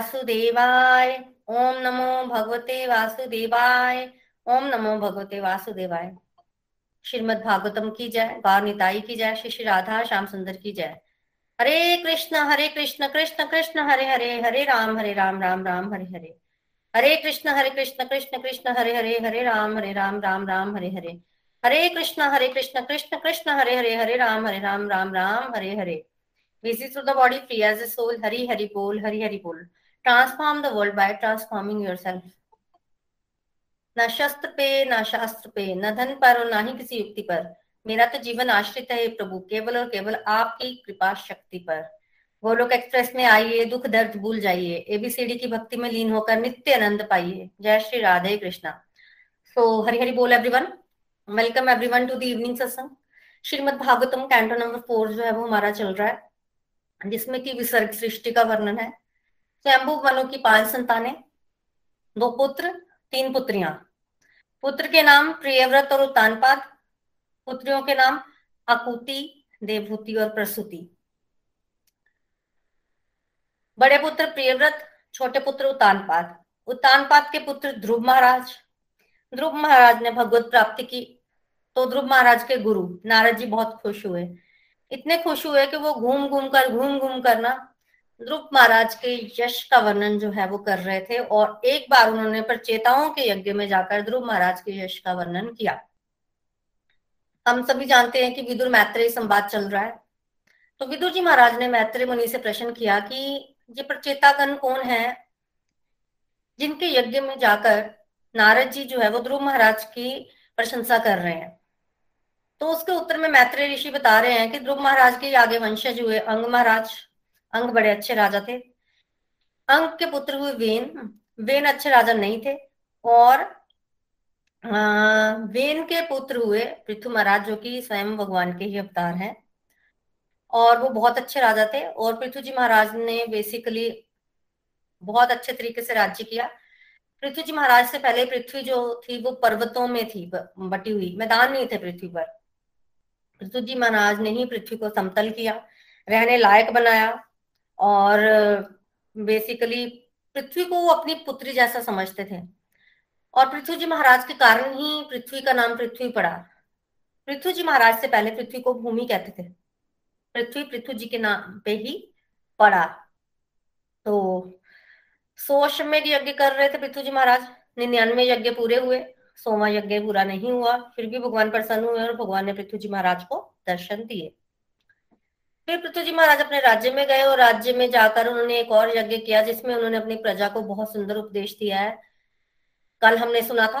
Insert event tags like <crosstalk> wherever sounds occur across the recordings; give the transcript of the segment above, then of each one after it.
वासुदेवाय। ओम नमो भगवते वासुदेवाय। ओम नमो भगवते वासुदेवाय। श्रीमद् भागवतम की जय गौर निताई की जय श्री श्री राधा श्याम सुंदर की जय। हरे कृष्ण हरे कृष्ण कृष्ण कृष्ण हरे हरे हरे राम हरे राम राम राम हरे हरे। हरे कृष्ण हरे कृष्ण कृष्ण कृष्ण हरे हरे हरे राम हरे राम राम राम हरे हरे। हरे कृष्ण हरे कृष्ण कृष्ण कृष्ण हरे हरे हरे राम हरे राम राम राम हरे हरे। Busy through the body, free as a soul. Hari Hari Bol, Hari Hari Bol. Transform the world by transforming yourself. न शस्त्र पे न शास्त्र पे न धन पर और ना ही किसी युक्ति पर। मेरा तो जीवन आश्रित है प्रभु केवल और केवल आपकी कृपा शक्ति पर। गोलोक एक्सप्रेस में आइए दुख दर्द भूल जाइए एबीसीडी की भक्ति में लीन होकर नित्य आनंद पाइए। जय श्री राधे कृष्णा। सो so, हरि हरि बोल everyone welcome everyone to the evening satsang Shrimad Bhagavatam canto number four जो है वो हमारा चल रहा है जिसमें की विसर्ग सृष्टि का वर्णन है। स्वयंभू वनों की पाँच संतानें, दो पुत्र, तीन पुत्रियाँ। पुत्र के नाम प्रियव्रत और उत्तानपाद, पुत्रियों के नाम अकुति देवभूति और प्रसूति। बड़े पुत्र प्रियव्रत, छोटे पुत्र उत्तानपाद। उत्तानपाद के पुत्र ध्रुव महाराज। ध्रुव महाराज ने भगवत प्राप्ति की। तो ध्रुव महाराज के गुरु, नारद जी बहुत खुश हुए। इतने खुश हुए कि वो घूम घूम कर घूम घूम कर ना ध्रुव महाराज के यश का वर्णन जो है वो कर रहे थे और एक बार उन्होंने प्रचेताओं के यज्ञ में जाकर ध्रुव महाराज के यश का वर्णन किया। हम सभी जानते हैं कि विदुर मैत्रेय संवाद चल रहा है। तो विदुर जी महाराज ने मैत्रेय मुनि से प्रश्न किया कि ये प्रचेतागण कौन है जिनके यज्ञ में जाकर नारद जी जो है वो ध्रुव महाराज की प्रशंसा कर रहे हैं? तो उसके उत्तर में मैत्रेय ऋषि बता रहे हैं कि ध्रुव महाराज के आगे वंशज हुए अंग महाराज। अंग बड़े अच्छे राजा थे। अंग के पुत्र हुए वेन। वेन अच्छे राजा नहीं थे और वेन के पुत्र हुए पृथु महाराज, जो कि स्वयं भगवान के ही अवतार हैं। और वो बहुत अच्छे राजा थे और पृथ्वी जी महाराज ने बेसिकली बहुत अच्छे तरीके से राज्य किया। पृथ्वी जी महाराज से पहले पृथ्वी जो थी वो पर्वतों में थी बटी हुई, मैदान नहीं थे पृथ्वी पर। पृथ्वी जी महाराज ने ही पृथ्वी को समतल किया, रहने लायक बनाया। और बेसिकली पृथ्वी को वो अपनी पुत्री जैसा समझते थे। और पृथ्वी जी महाराज के कारण ही पृथ्वी का नाम पृथ्वी पड़ा। पृथ्वी जी महाराज से पहले पृथ्वी को भूमि कहते थे। पृथ्वी पृथ्वी जी के नाम पे ही पड़ा। तो सौ अश्वमेध यज्ञ कर रहे थे पृथ्वी जी महाराज। निन्यानवे यज्ञ पूरे हुए। सोमा यज्ञ पूरा नहीं हुआ। फिर भी भगवान प्रसन्न हुए और भगवान ने पृथ्वी जी महाराज को दर्शन दिए। फिर पृथ्वी जी महाराज अपने राज्य में गए और राज्य में जाकर उन्होंने एक और यज्ञ किया जिसमें उन्होंने अपनी प्रजा को बहुत सुंदर उपदेश दिया है। कल हमने सुना था,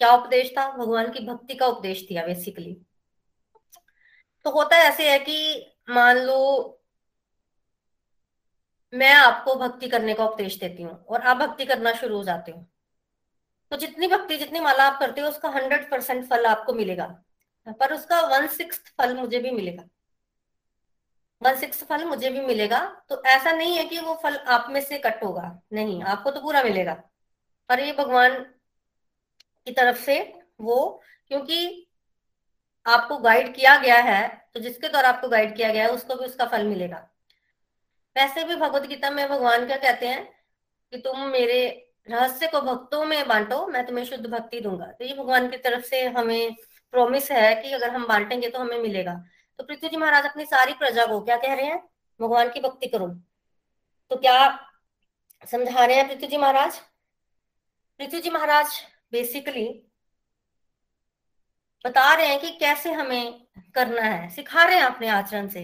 क्या उपदेश था? भगवान की भक्ति का उपदेश दिया बेसिकली तो होता ऐसे है कि मान लो मैं आपको भक्ति करने का उपदेश देती हूँ और आप भक्ति करना शुरू हो जाते हो। तो जितनी भक्ति, जितनी माला आप करते हो, उसका हंड्रेड परसेंट फल आपको मिलेगा। पर उसका वन सिक्स फल मुझे भी मिलेगा। वन सिक्स फल मुझे भी मिलेगा तो ऐसा नहीं है कि वो फल आप में से कट होगा। नहीं, आपको तो पूरा मिलेगा। पर ये भगवान की तरफ़ से वो, क्योंकि आपको गाइड किया गया है तो जिसके द्वारा आपको गाइड किया गया है, उसको भी उसका फल मिलेगा। वैसे भी भगवत गीता में भगवान क्या कहते हैं कि तुम मेरे रहस्य को भक्तों में बांटो, मैं तुम्हें शुद्ध भक्ति दूँगा। तो ये भगवान की तरफ़ से हमें प्रोमिस है कि अगर हम बांटेंगे तो हमें मिलेगा। तो पृथ्वी जी महाराज अपनी सारी प्रजा को क्या कह रहे हैं? भगवान की भक्ति करो। तो क्या समझा रहे हैं पृथ्वी जी महाराज? पृथ्वी जी महाराज बेसिकली बता रहे हैं कि कैसे हमें करना है। सिखा रहे हैं अपने आचरण से।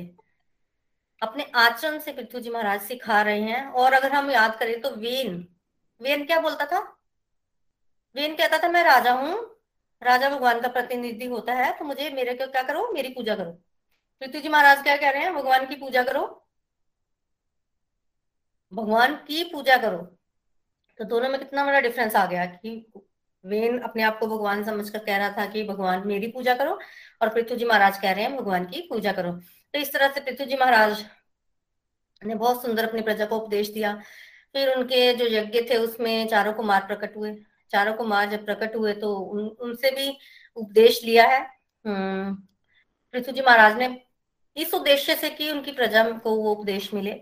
अपने आचरण से पृथ्वी जी महाराज सिखा रहे हैं। और अगर हम याद करें तो वेन। वेन क्या बोलता था? वेन कहता था, मैं राजा हूँ। राजा भगवान का प्रतिनिधि होता है तो मुझे मेरे को क्या करो? मेरी पूजा करो। पृथ्वी जी महाराज क्या कह रहे हैं? भगवान की पूजा करो। भगवान की पूजा करो। तो दोनों में कितना बड़ा डिफरेंस आ गया कि वेन अपने आप को भगवान समझकर कह रहा था कि भगवान मेरी पूजा करो और पृथ्वी जी महाराज कह रहे हैं भगवान की पूजा करो। तो इस तरह से पृथ्वी जी महाराज ने बहुत सुंदर अपनी प्रजा को उपदेश दिया। फिर उनके जो यज्ञ थे उसमें चारों कुमार प्रकट हुए। चारों कुमार जब प्रकट हुए तो उन, उनसे भी उपदेश लिया है। हम्म, पृथ्वी जी महाराज ने इस उद्देश्य से कि उनकी प्रजा को वो उपदेश मिले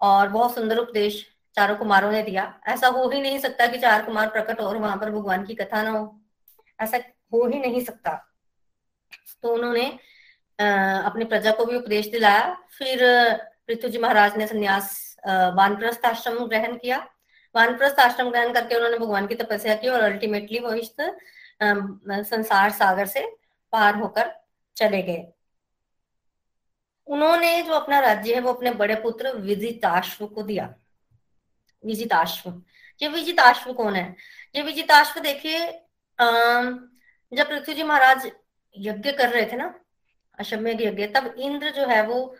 और बहुत सुंदर उपदेश चारों कुमारों ने दिया। ऐसा हो ही नहीं सकता कि चार कुमार प्रकट और वहाँ पर भगवान की कथा ना हो। ऐसा हो ही नहीं सकता। तो उन्होंने अपनी प्रजा को भी उपदेश दिलाया। फिर पृथ्वी जी महाराज ने संन्यास वानप्रस्थ आश्रम ग्रहण किया। वानप्रस्थ आश्रम ग्रहण करके उन्होंने भगवान की तपस्या की और अल्टीमेटली वो इस संसार सागर से पार होकर चले गए। उन्होंने जो अपना राज्य है, वो अपने बड़े पुत्र विजिताश्व को दिया। विजिताश्व। ये विजिताश्व कौन है? ये विजिताश्व देखिए जब पृथ्वी जी महाराज यज्ञ कर रहे थे ना, अश्वमेघ यज्ञ, तब इंद्र जो है वो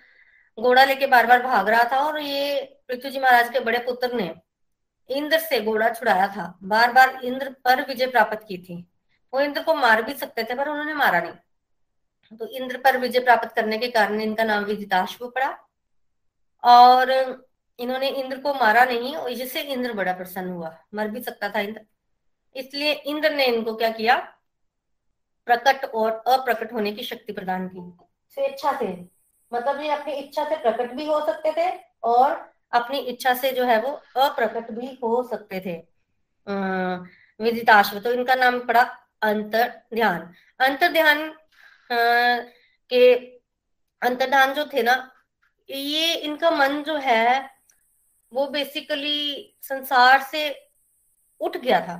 घोड़ा लेके बार बार भाग रहा था और ये पृथ्वी जी महाराज के बड़े पुत्र ने इंद्र से घोड़ा छुड़ाया था। बार बार इंद्र पर विजय प्राप्त की थी। वो इंद्र को मार भी सकते थे, पर उन्होंने मारा नहीं। तो इंद्र पर विजय प्राप्त करने के कारण इनका नाम विजिताश्व पड़ा। और इन्होंने इंद्र को मारा नहीं, और जिससे इंद्र बड़ा प्रसन्न हुआ। मर भी सकता था इंद्र। इसलिए इंद्र ने इनको क्या किया? प्रकट और अप्रकट होने की शक्ति प्रदान की। स्वेच्छा से। मतलब ये अपनी इच्छा से प्रकट भी हो सकते थे, और अपनी इच्छा से जो है वो अप्रकट भी हो सकते थे। विदिताश्व तो इनका नाम पड़ा अंतर ध्यान अंतर ध्यान के अंतर ध्यान जो थे ना, ये इनका मन जो है, वो बेसिकली संसार से उठ गया था।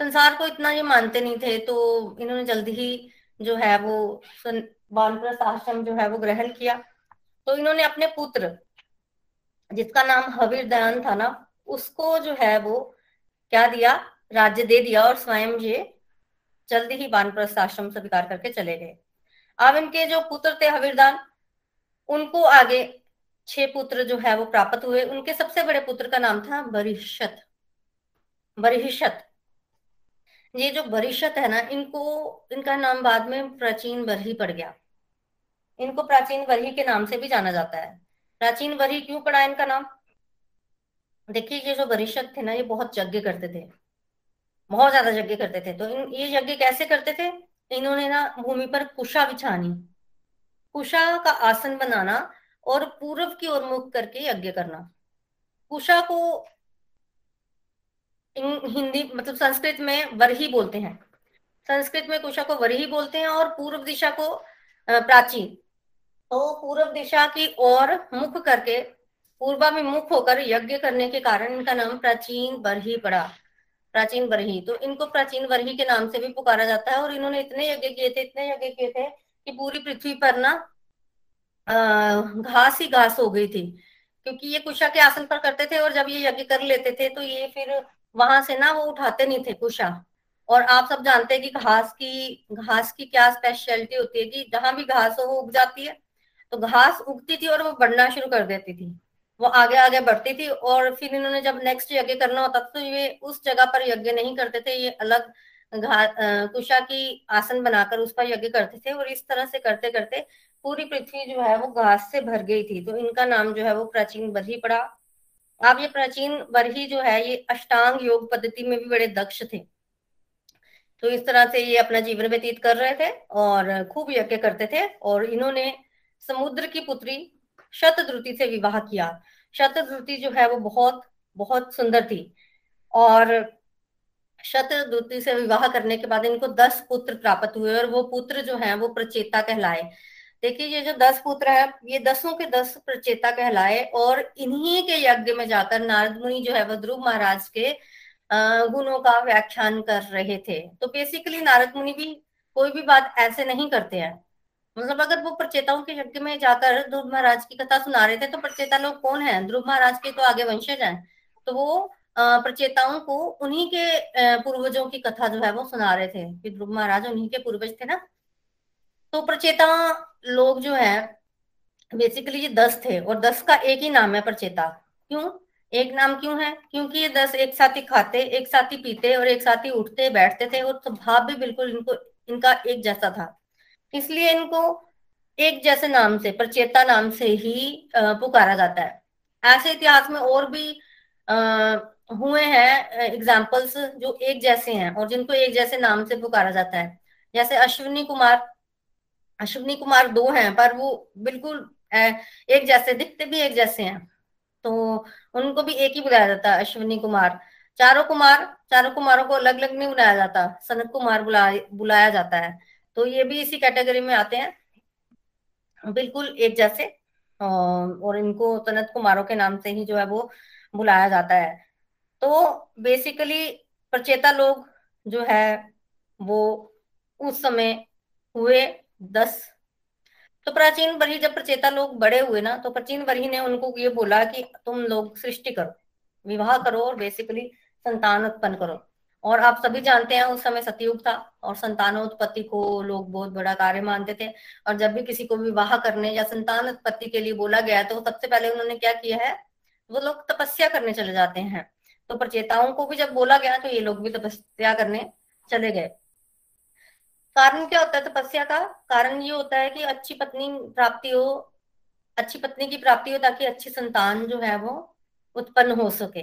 संसार को इतना ये मानते नहीं थे तो इन्होंने जल्दी ही जो है, वो वानप्रस्थ आश्रम जो है, वो ग्रहण किया। तो इन्होंने अपने पुत्र, जिसका नाम हवीर दयान था ना, उसको जो है, वो क्या दिया? राज्य दे दिया और स्वयं ये जल्दी ही वानप्रस्थ आश्रम स्वीकार करके चले गए। अब इनके जो पुत्र थे हवीरदान, उनको आगे छह पुत्र जो है वो प्राप्त हुए। उनके सबसे बड़े पुत्र का नाम था बरिशत बरिशत ये जो बरिशत है ना, इनको, इनका नाम बाद में प्राचीन बरही पड़ गया। इनको प्राचीन वरही के नाम से भी जाना जाता है। प्राचीन वरही क्यों पड़ा इनका नाम? देखिए, ये जो बरिशत थे ना, ये बहुत यज्ञ करते थे। बहुत ज़्यादा यज्ञ करते थे। तो इन, ये यज्ञ कैसे करते थे? इन्होंने ना भूमि पर कुशा बिछानी। कुशा का आसन बनाना और पूर्व की ओर मुख करके यज्ञ करना। कुशा को हिंदी मतलब संस्कृत में वरही बोलते हैं। संस्कृत में कुशा को वरही बोलते हैं और पूर्व दिशा को प्राचीन तो पूर्व दिशा की ओर मुख करके, पूर्वा में मुख होकर यज्ञ करने के कारण इनका नाम प्राचीन बरही पड़ा। प्राचीन बरही तो इनको प्राचीन बरही के नाम से भी पुकारा जाता है और इन्होंने इतने यज्ञ किए थे, इतने यज्ञ किए थे कि पूरी पृथ्वी पर ना घास ही घास हो गई थी। क्योंकि ये कुशा के आसन पर करते थे और जब ये यज्ञ कर लेते थे तो ये फिर वहाँ से ना वो उठाते नहीं थे कुशा। और आप सब जानते हैं कि घास की घास की क्या स्पेशलिटी होती है कि जहाँ भी घास हो वो उग जाती है। तो घास उगती थी और वो बढ़ना शुरू कर देती थी। वो आगे आगे बढ़ती थी और फिर इन्होंने जब नेक्स्ट यज्ञ करना होता था तो ये उस जगह पर यज्ञ नहीं करते थे, ये अलग कुशा की आसन बनाकर उस पर यज्ञ करते थे और इस तरह से करते करते पूरी पृथ्वी जो है वो घास से भर गई थी। तो इनका नाम जो है वो प्राचीन बरही पड़ा। अब ये प्राचीन बरही जो है, ये अष्टांग योग पद्धति में भी बड़े दक्ष थे। तो इस तरह से ये अपना जीवन व्यतीत कर रहे थे और खूब यज्ञ करते थे और इन्होंने समुद्र की पुत्री शतद्रुति से विवाह किया। शतद्रुति जो है वो बहुत बहुत सुंदर थी। और शतद्रुति से विवाह करने के बाद इनको दस पुत्र प्राप्त हुए और वो पुत्र जो है वो प्रचेता कहलाए। देखिए, ये जो दस पुत्र है, ये दसों के दस प्रचेता कहलाए और इन्हीं के यज्ञ में जाकर नारद मुनि जो है वो ध्रुव महाराज के गुणों का व्याख्यान कर रहे थे। तो बेसिकली नारद मुनि भी कोई भी बात ऐसे नहीं करते हैं। मतलब अगर वो प्रचेताओं के यज्ञ में जाकर ध्रुव महाराज की कथा सुना रहे थे तो प्रचेता लोग कौन है? ध्रुव महाराज के तो आगे वंशज हैं। तो वो प्रचेताओं को उन्हीं के पूर्वजों की कथा जो है वो सुना रहे थे कि ध्रुव महाराज उन्हीं के पूर्वज थे ना। तो प्रचेता लोग जो है बेसिकली ये दस थे और दस का एक ही नाम है प्रचेता। क्यों? एक नाम क्यों है? क्योंकि ये दस एक साथ ही खाते, एक साथ ही पीते और एक साथ ही उठते, बैठते थे और स्वभाव भी बिल्कुल इनको, इनका एक जैसा था। इसलिए इनको एक जैसे नाम से, प्रचेता नाम से ही पुकारा जाता है। ऐसे इतिहास में और भी हुए हैं एग्जाम्पल्स जो एक जैसे हैं और जिनको एक जैसे नाम से पुकारा जाता है। जैसे अश्विनी कुमार अश्विनी कुमार दो हैं, पर वो बिल्कुल एक जैसे, दिखते भी एक जैसे हैं। तो उनको भी एक ही बुलाया जाता है, अश्विनी कुमार। चारों कुमार, चारों कुमारों को अलग अलग नहीं बुलाया जाता, सनत कुमार बुला, बुलाया जाता है। तो ये भी इसी कैटेगरी में आते हैं। बिल्कुल एक जैसे। और इनको सनत कुमारों के नाम से ही जो है वो बुलाया जाता है। तो बेसिकली प्रचेता लोग जो है वो उस समय हुए दस। तो प्राचीन वरी जब प्रचेता लोग बड़े हुए ना तो प्राचीन वरी ने उनको ये बोला कि तुम लोग सृष्टि करो, विवाह करो और बेसिकली संतान उत्पन्न करो। और आप सभी जानते हैं उस समय सतयुग था और संतानोत्पत्ति को लोग बहुत बड़ा कार्य मानते थे। और जब भी किसी को विवाह करने या संतान उत्पत्ति के लिए बोला गया तो सबसे पहले उन्होंने क्या किया है? वो लोग तपस्या करने चले जाते हैं। तो प्रचेताओं को भी जब बोला गया तो ये लोग भी तपस्या करने चले गए। कारण क्या होता है तपस्या का? कारण ये होता है कि अच्छी पत्नी प्राप्ति हो, अच्छी पत्नी की प्राप्ति हो, ताकि अच्छी संतान जो है वो उत्पन्न हो सके।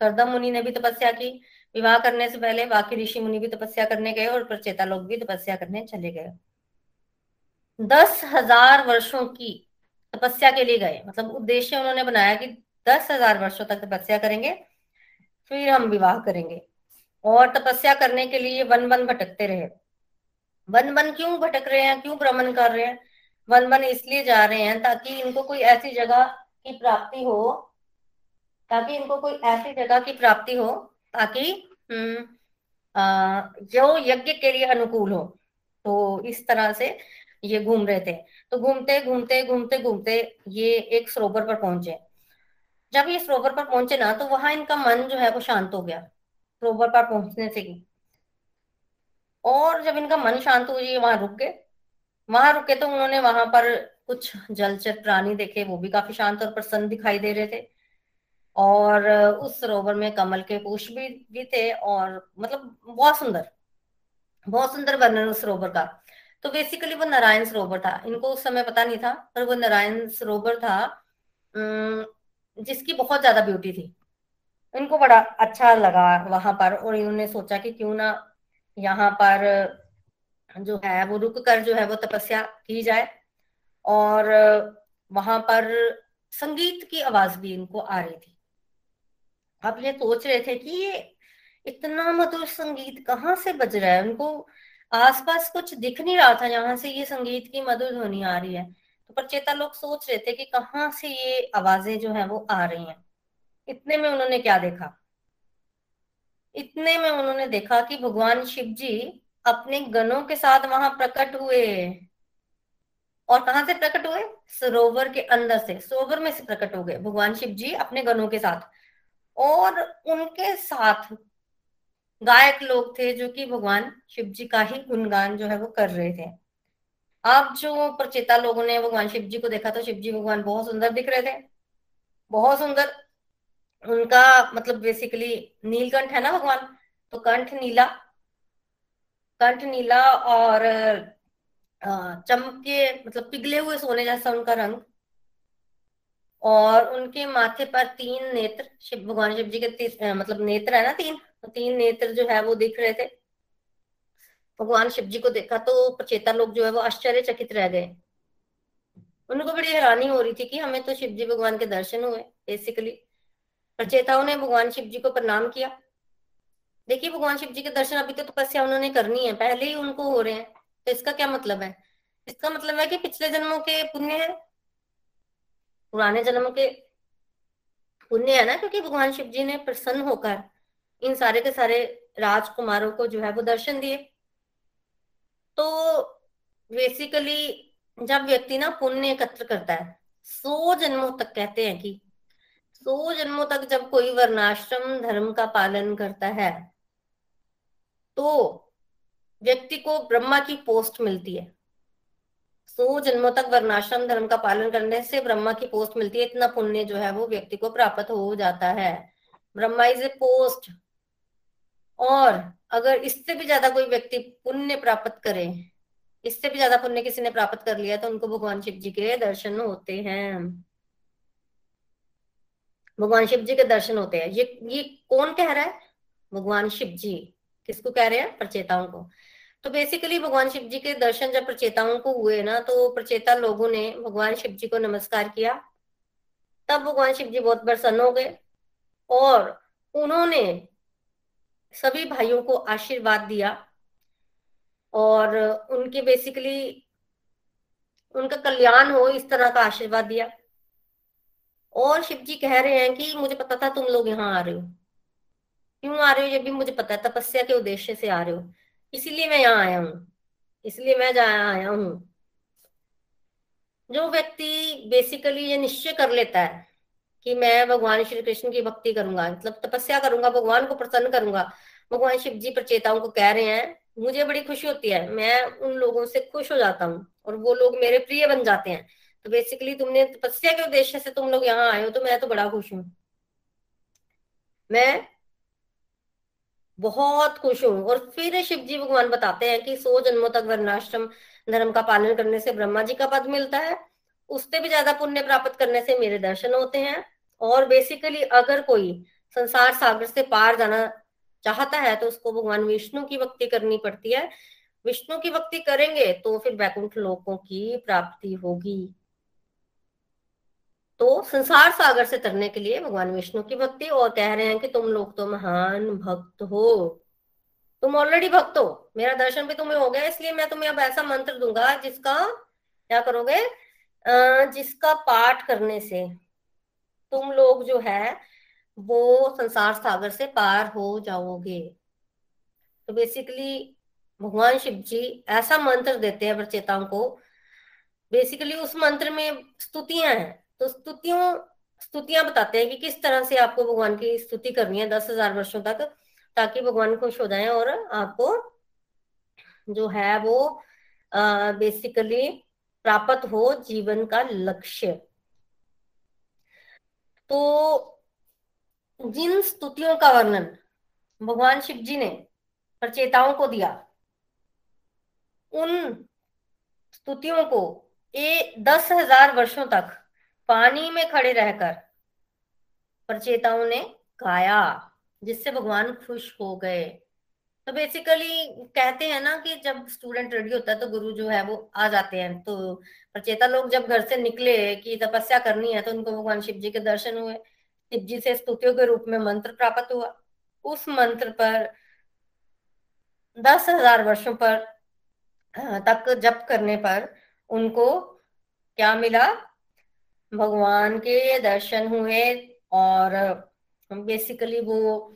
करदम मुनि ने भी तपस्या की। विवाह करने से पहले बाकी ऋषि मुनि भी तपस्या करने गए और प्रचेता लोग भी तपस्या करने चले गए। दस हज़ार वर्षों की तपस्या के लिए गए। मतलब उद्देश्य उन्होंने बनाया कि दस हज़ार वर्षो तक तपस्या करेंगे, फिर हम विवाह करेंगे। और तपस्या करने के लिए वन वन भटकते रहे। वन वन क्यों भटक रहे हैं? क्यों भ्रमण कर रहे हैं? वन वन इसलिए जा रहे हैं ताकि इनको कोई ऐसी जगह की प्राप्ति हो, ताकि इनको कोई ऐसी जगह की प्राप्ति हो ताकि हम्म, जो यज्ञ के लिए अनुकूल हो। तो इस तरह से ये घूम रहे थे। तो घूमते घूमते घूमते घूमते ये एक सरोवर पर पहुँचे। जब ये सरोवर पर पहुँचे ना तो वहाँ इनका मन जो है वो शांत हो गया सरोवर पर पहुँचने से ही। और जब इनका मन शांत हुई ये वहाँ रुक गए। वहाँ रुके तो उन्होंने वहाँ पर कुछ जलचर प्राणी देखे वो भी काफ़ी शांत और प्रसन्न दिखाई दे रहे थे। और उस सरोवर में कमल के पुष्प भी, भी थे और मतलब बहुत सुंदर बहुत सुंदर वर्णन उस सरोवर का। तो बेसिकली वो नारायण सरोवर था। इनको उस समय पता नहीं था पर वो नारायण सरोवर था जिसकी बहुत ज़्यादा ब्यूटी थी। इनको बड़ा अच्छा लगा वहाँ पर और इन्होंने सोचा कि क्यों ना यहाँ पर जो है वो रुक कर जो है वो तपस्या की जाए और वहाँ पर संगीत की आवाज़ भी इनको आ रही थी। आप ये सोच रहे थे कि ये इतना मधुर संगीत कहाँ से बज रहा है? उनको आसपास कुछ दिख नहीं रहा था जहाँ से ये संगीत की मधुर ध्वनि आ रही है। तो प्रचेता लोग सोच रहे थे कि कहाँ से ये आवाज़ें जो है वो आ रही हैं। इतने में उन्होंने क्या देखा? इतने में उन्होंने देखा कि भगवान शिव जी अपने गणों के साथ वहाँ प्रकट हुए। और कहा से प्रकट हुए? सरोवर के अंदर से, सरोवर में से प्रकट हो गए। भगवान शिव जी अपने गणों के साथ। और उनके साथ गायक लोग थे जो कि भगवान शिव जी का ही गुणगान जो है वो कर रहे थे। अब जो प्रचेता लोगों ने भगवान शिव जी को देखा तो शिव जी भगवान बहुत सुंदर दिख रहे थे। बहुत सुंदर उनका मतलब बेसिकली नीलकंठ है ना भगवान? तो कंठ नीला कंठ नीला और चमके मतलब पिघले हुए सोने जैसा उनका रंग और उनके माथे पर तीन नेत्र, शिव, भगवान शिव जी के मतलब नेत्र है ना तीन तो तीन नेत्र जो है वो दिख रहे थे। भगवान शिव जी को देखा तो प्रचेता लोग जो है वो आश्चर्यचकित रह गए। उनको बड़ी हैरानी हो रही थी कि हमें तो शिव जी भगवान के दर्शन हुए बेसिकली प्रचेताओं ने भगवान शिव जी को प्रणाम किया। देखिए, भगवान शिव जी के दर्शन अभी तो तपस्या तो उन्होंने करनी है, पहले ही उनको हो रहे हैं। तो इसका क्या मतलब है? इसका मतलब है कि पिछले जन्मों के पुण्य है पुराने जन्म के पुण्य है ना, क्योंकि भगवान शिव जी ने प्रसन्न होकर इन सारे के सारे राजकुमारों को जो है वो दर्शन दिए। तो बेसिकली जब व्यक्ति ना पुण्य एकत्र करता है, सौ जन्मों तक कहते हैं कि सौ जन्मों तक जब कोई वर्णाश्रम धर्म का पालन करता है तो व्यक्ति को ब्रह्मा की पोस्ट मिलती है। सौ जन्मों तक वर्णाश्रम धर्म का पालन करने से ब्रह्मा की पोस्ट मिलती है, इतना पुण्य जो है वो व्यक्ति को प्राप्त हो जाता है। ब्रह्मा इज़ ए पोस्ट और अगर इससे भी ज़्यादा कोई व्यक्ति पुण्य प्राप्त करे, इससे भी ज़्यादा पुण्य किसी ने प्राप्त कर लिया तो उनको भगवान शिव जी के दर्शन होते हैं। भगवान शिव जी के दर्शन होते हैं। ये ये कौन कह रहा है? भगवान शिव जी। किसको कह रहे हैं? प्रचेताओं को। तो बेसिकली भगवान शिव जी के दर्शन जब प्रचेताओं को हुए ना तो प्रचेता लोगों ने भगवान शिव जी को नमस्कार किया। तब भगवान शिव जी बहुत प्रसन्न हो गए और उन्होंने सभी भाइयों को आशीर्वाद दिया और उनके बेसिकली उनका कल्याण हो, इस तरह का आशीर्वाद दिया। और शिव जी कह रहे हैं कि मुझे पता था तुम लोग यहाँ आ रहे हो। क्यों आ रहे हो ये भी मुझे पता है, तपस्या के उद्देश्य से आ रहे हो। इसीलिए मैं यहाँ आया हूँ। इसलिए मैं जहाँ आया हूँ। जो व्यक्ति बेसिकली ये निश्चय कर लेता है कि मैं भगवान श्री कृष्ण की भक्ति करूँगा मतलब तपस्या करूँगा, भगवान को प्रसन्न करूँगा, भगवान शिव जी प्रचेताओं को कह रहे हैं, मुझे बड़ी खुशी होती है। मैं उन लोगों से खुश हो जाता हूँ और वो लोग मेरे प्रिय बन जाते हैं। तो बेसिकली तुमने तपस्या के उद्देश्य से तुम लोग यहाँ आए हो तो मैं तो बड़ा खुश हूँ। मैं बहुत खुश हूँ। और फिर शिव जी भगवान बताते हैं कि सौ जन्मों तक वर्णाश्रम धर्म का पालन करने से ब्रह्मा जी का पद मिलता है। उससे भी ज़्यादा पुण्य प्राप्त करने से मेरे दर्शन होते हैं। और बेसिकली अगर कोई संसार सागर से पार जाना चाहता है तो उसको भगवान विष्णु की भक्ति करनी पड़ती है। विष्णु की भक्ति करेंगे तो फिर वैकुंठ लोकों की प्राप्ति होगी। तो संसार सागर से तरने के लिए भगवान विष्णु की भक्ति और कह रहे हैं कि तुम लोग तो महान भक्त हो। तुम ऑलरेडी भक्त हो। मेरा दर्शन भी तुम्हें हो गया, इसलिए मैं तुम्हें अब ऐसा मंत्र दूँगा जिसका, क्या करोगे? जिसका पाठ करने से तुम लोग जो है, वो संसार सागर से पार हो जाओगे। तो बेसिकली भगवान शिव जी ऐसा मंत्र देते हैं प्रचेताओं को। बेसिकली उस मंत्र में स्तुतियाँ हैं। तो स्तुतियों, स्तुतियाँ बताते हैं कि किस तरह से आपको भगवान की स्तुति करनी है दस हज़ार वर्षों तक, ताकि भगवान खुश हो जाए और आपको जो है वो बेसिकली प्राप्त हो जीवन का लक्ष्य। तो जिन स्तुतियों का वर्णन भगवान शिव जी ने प्रचेताओं को दिया, उन स्तुतियों को ए, दस हज़ार वर्षों तक पानी में खड़े रहकर प्रचेताओं ने गाया जिससे भगवान खुश हो गए। तो बेसिकली कहते हैं ना कि जब स्टूडेंट रेडी होता है तो गुरु जो है वो आ जाते हैं। तो प्रचेता लोग जब घर से निकले कि तपस्या करनी है तो उनको भगवान शिव जी के दर्शन हुए। शिव जी से स्तुतियों के रूप में मंत्र प्राप्त हुआ। उस मंत्र पर दस हज़ार वर्षो पर तक जप करने पर उनको क्या मिला? भगवान के दर्शन हुए और बेसिकली वो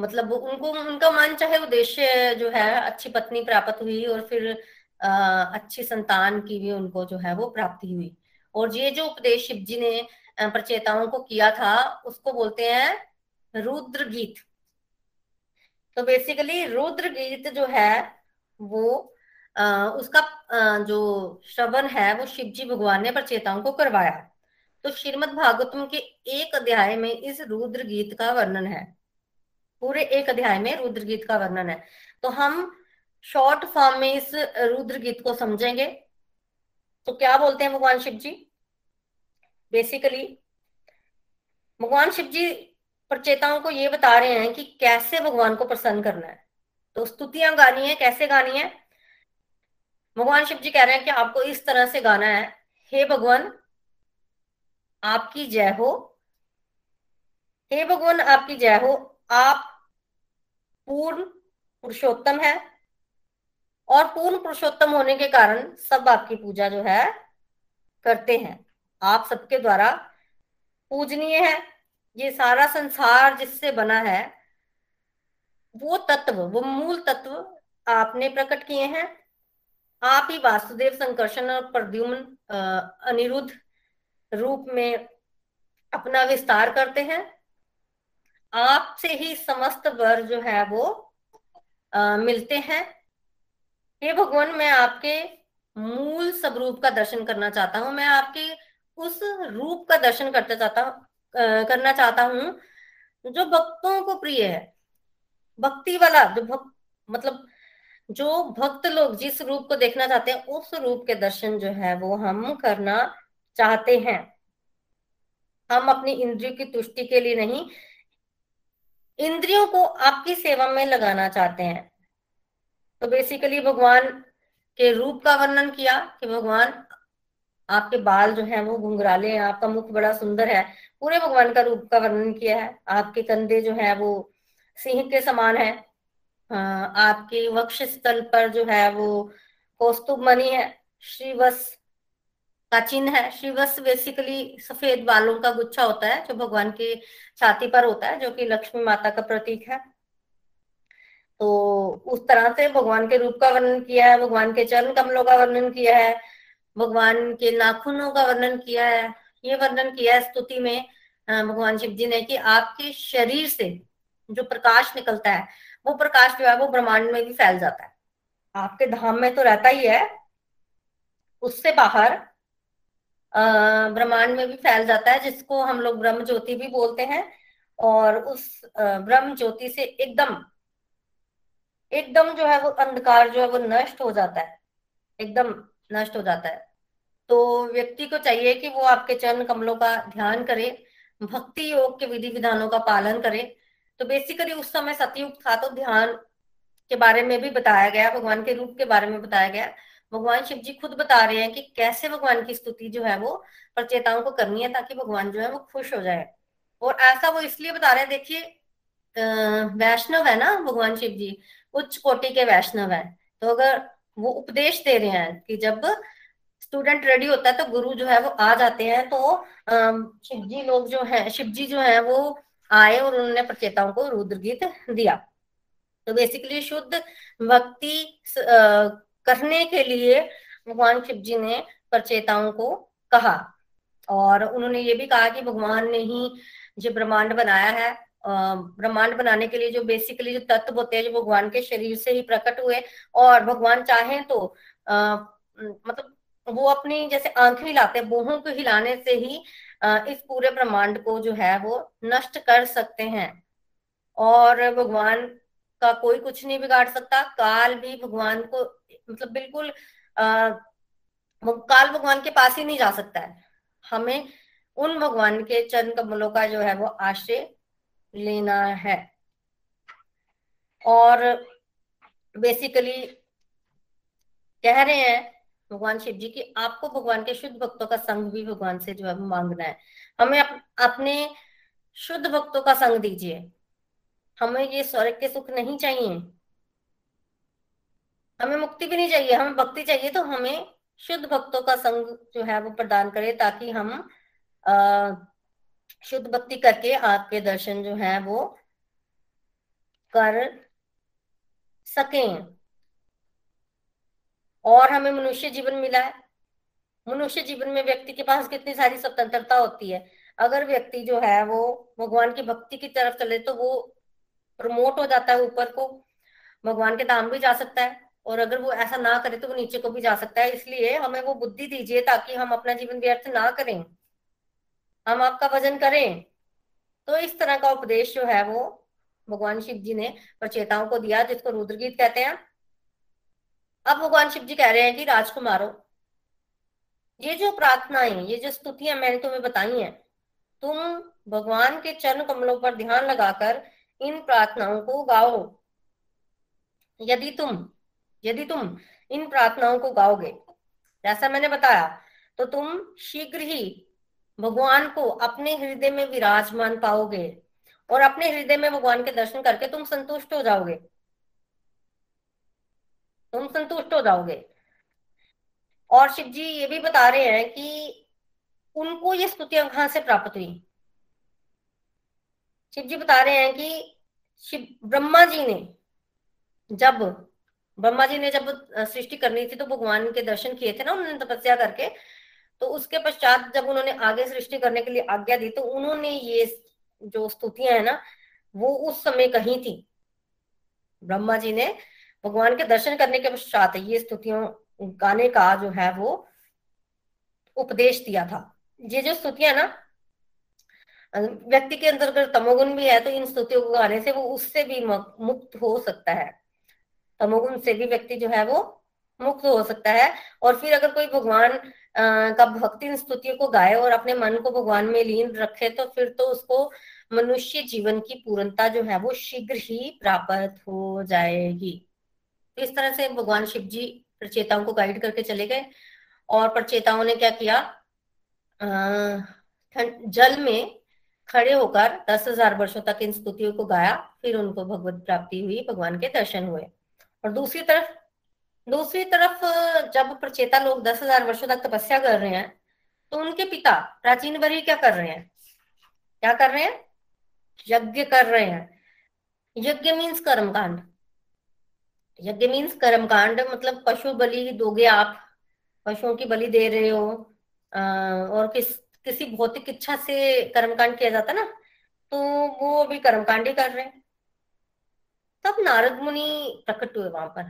मतलब उनको उनका मन चाहे उद्देश्य जो है अच्छी पत्नी प्राप्त हुई और फिर आ, अच्छी संतान की भी उनको जो है वो प्राप्ति हुई। और ये जो उपदेश शिव जी ने प्रचेताओं को किया था उसको बोलते हैं रुद्र गीत तो बेसिकली रुद्र गीत जो है वो उसका जो श्रवण है, वो शिव जी भगवान ने प्रचेताओं को करवाया। तो श्रीमद भागवतम के एक अध्याय में इस रुद्र गीत का वर्णन है। पूरे एक अध्याय में रुद्र गीत का वर्णन है। तो हम शॉर्ट फॉर्म में इस रुद्र गीत को समझेंगे। तो क्या बोलते हैं भगवान शिव जी बेसिकली भगवान शिव जी प्रचेताओं को ये बता रहे हैं कि कैसे भगवान को प्रसन्न करना है। तो स्तुतियाँ गानी है, कैसे गानी है? भगवान शिव जी कह रहे हैं कि आपको इस तरह से गाना है। हे भगवान, आपकी जय हो। हे भगवान, आपकी जय हो। आप पूर्ण पुरुषोत्तम है और पूर्ण पुरुषोत्तम होने के कारण सब आपकी पूजा जो है करते हैं। आप सबके द्वारा पूजनीय है। ये सारा संसार जिससे बना है, वो तत्व, वो मूल तत्व आपने प्रकट किए हैं। आप ही वासुदेव संकर्षण और प्रद्युम्न अनिरुद्ध रूप में अपना विस्तार करते हैं। आपसे ही समस्त वर जो है वो आ, मिलते हैं। हे भगवान मैं आपके मूल स्वरूप का दर्शन करना चाहता हूँ। मैं आपके उस रूप का दर्शन करते चाहता हूँ करना चाहता हूँ जो भक्तों को प्रिय है। भक्ति वाला जो भक्त मतलब जो भक्त लोग जिस रूप को देखना चाहते हैं, उस रूप के दर्शन जो है, वो हम करना चाहते हैं। हम अपनी इंद्रियों की तुष्टि के लिए नहीं, इंद्रियों को आपकी सेवा में लगाना चाहते हैं। तो बेसिकली भगवान के रूप का वर्णन किया कि भगवान, आपके बाल जो है वो घुंघराले हैं, आपका मुख बड़ा सुंदर है, पूरे भगवान का रूप का वर्णन किया है। आपके कंधे जो है वो सिंह के समान है। आपके वक्ष स्थल पर जो है वो कौस्तुभ मणि है श्रीवस का चिन्ह है। श्रीवस बेसिकली सफ़ेद बालों का गुच्छा होता है, जो भगवान की छाती पर होता है, जो कि लक्ष्मी माता का प्रतीक है। तो उस तरह से भगवान के रूप का वर्णन किया है, भगवान के चरण कमलों का वर्णन किया है, भगवान के नाखूनों का वर्णन किया है। ये वर्णन किया है स्तुति में भगवान शिव जी ने कि आपके शरीर से जो प्रकाश निकलता है वो प्रकाश जो है वो ब्रह्मांड में भी फैल जाता है। आपके धाम में तो रहता ही है। उससे बाहर ब्रह्मांड में भी फैल जाता है, जिसको हम लोग ब्रह्म ज्योति भी बोलते हैं। और उस ब्रह्म ज्योति से एकदम एकदम जो है वो अंधकार जो है वो नष्ट हो जाता है। एकदम नष्ट हो जाता है। तो व्यक्ति को चाहिए कि वो आपके चरण कमलों का ध्यान करे, भक्ति योग के विधि विधानों का पालन करे। तो बेसिकली उस समय सतयुग था तो ध्यान के बारे में भी बताया गया, भगवान के रूप के बारे में बताया गया। भगवान शिव जी खुद बता रहे हैं कि कैसे भगवान की स्तुति जो है वो प्रचेताओं को करनी है ताकि भगवान जो है वो खुश हो जाए। और ऐसा वो इसलिए बता रहे हैं, देखिए वैष्णव है ना भगवान शिव जी, उच्च कोटि के वैष्णव है। तो अगर वो उपदेश दे रहे हैं कि जब स्टूडेंट रेडी होता है तो गुरु जो है वो आ जाते हैं तो शिव जी लोग जो है, शिव जी जो है वो आए और उन्होंने प्रचेताओं को रुद्र गीत दिया। तो बेसिकली शुद्ध भक्ति करने के लिए भगवान शिव जी ने प्रचेताओं को कहा और उन्होंने ये भी कहा कि भगवान ने ही जो ब्रह्मांड बनाया है ब्रह्मांड बनाने के लिए जो बेसिकली जो तत्व होते हैं जो भगवान के शरीर से ही प्रकट हुए और भगवान चाहे तो आ, मतलब वो अपनी जैसे आँखें हिलाते बोहों को हिलाने से ही इस पूरे ब्रह्मांड को जो है वो नष्ट कर सकते हैं। और भगवान का कोई कुछ नहीं बिगाड़ सकता। काल भी भगवान को मतलब बिल्कुल काल भगवान के पास ही नहीं जा सकता है। हमें उन भगवान के चरण कमलों का जो है वो आश्रय लेना है। और बेसिकली कह रहे हैं भगवान शिव जी की आपको भगवान के शुद्ध भक्तों का संग भी भगवान से जो है मांगना है। हमें अप, अपने शुद्ध भक्तों का संग दीजिए। हमें ये स्वर्ग के सुख नहीं चाहिए। हमें मुक्ति भी नहीं चाहिए। हमें भक्ति चाहिए तो हमें शुद्ध भक्तों का संग जो है वो प्रदान करे ताकि हम आ, शुद्ध भक्ति करके आपके दर्शन जो है वो कर सकें। और हमें मनुष्य जीवन मिला है। मनुष्य जीवन में व्यक्ति के पास कितनी सारी स्वतंत्रता होती है। अगर व्यक्ति जो है वो भगवान की भक्ति की तरफ़ चले तो वो प्रमोट हो जाता है ऊपर को। भगवान के धाम भी जा सकता है और अगर वो ऐसा ना करे तो वो नीचे को भी जा सकता है। इसलिए हमें वो बुद्धि दीजिए ताकि हम अपना जीवन व्यर्थ ना करें। हम आपका भजन करें। तो इस तरह का उपदेश जो है वो भगवान शिव जी ने प्रचेताओं को दिया, जिसको रुद्रगीत कहते हैं। अब भगवान शिव जी कह रहे हैं कि राजकुमारो, ये जो प्रार्थनाएँ, ये जो स्तुतियाँ मैंने तुम्हें बताई हैं, तुम भगवान के चरण कमलों पर ध्यान लगाकर इन प्रार्थनाओं को गाओ। यदि तुम यदि तुम इन प्रार्थनाओं को गाओगे, जैसा मैंने बताया तो तुम शीघ्र ही भगवान को अपने हृदय में विराजमान पाओगे और अपने हृदय में भगवान के दर्शन करके तुम संतुष्ट हो जाओगे। तुम संतुष्ट हो जाओगे। और शिव जी ये भी बता रहे हैं कि उनको ये स्तुतियाँ कहाँ से प्राप्त हुई? शिव जी बता रहे हैं कि शिव, ब्रह्मा जी ने जब, ब्रह्मा जी ने जब सृष्टि करनी थी तो भगवान के दर्शन किए थे ना उन्होंने तपस्या करके तो उसके पश्चात जब उन्होंने आगे सृष्टि करने के लिए आज्ञा दी तो उन्होंने ये जो स्तुतियाँ है ना, वो उस समय कही थी। ब्रह्मा जी ने भगवान के दर्शन करने के पश्चात ये स्तुतियों, गाने का जो है वो उपदेश दिया था। ये जो स्तुतियाँ ना व्यक्ति के अंदर अगर तमोगुण भी है तो इन स्तुतियों को गाने से वो उससे भी मुक्त हो सकता है। तमोगुण से भी व्यक्ति जो है वो मुक्त हो सकता है। और फिर अगर कोई भगवान का भक्ति इन स्तुतियों को गाए और अपने मन को भगवान में लीन रखे तो फिर तो उसको मनुष्य जीवन की पूर्णता जो है वो शीघ्र ही प्राप्त हो जाएगी। इस तरह से भगवान शिव जी प्रचेताओं को गाइड करके चले गए और प्रचेताओं ने क्या किया? जल में खड़े होकर दस हज़ार वर्षो तक इन स्तुतियों को गाया, फिर उनको भगवत प्राप्ति हुई, भगवान के दर्शन हुए। और दूसरी तरफ़ दूसरी तरफ़, जब प्रचेता लोग दस हज़ार वर्षो तक तपस्या कर रहे हैं तो उनके पिता प्राचीन बरी क्या कर रहे हैं? क्या कर रहे हैं? यज्ञ कर रहे हैं। यज्ञ मीन्स कर्मकांड। यज्ञ मीन्स कर्मकांड मतलब पशु बलि दोगे आप, पशुओं की बलि दे रहे हो और किस, किसी भौतिक इच्छा से कर्मकांड किया जाता ना तो वो अभी कर्मकांड ही कर रहे हैं। तब नारद मुनि प्रकट हुए वहाँ पर,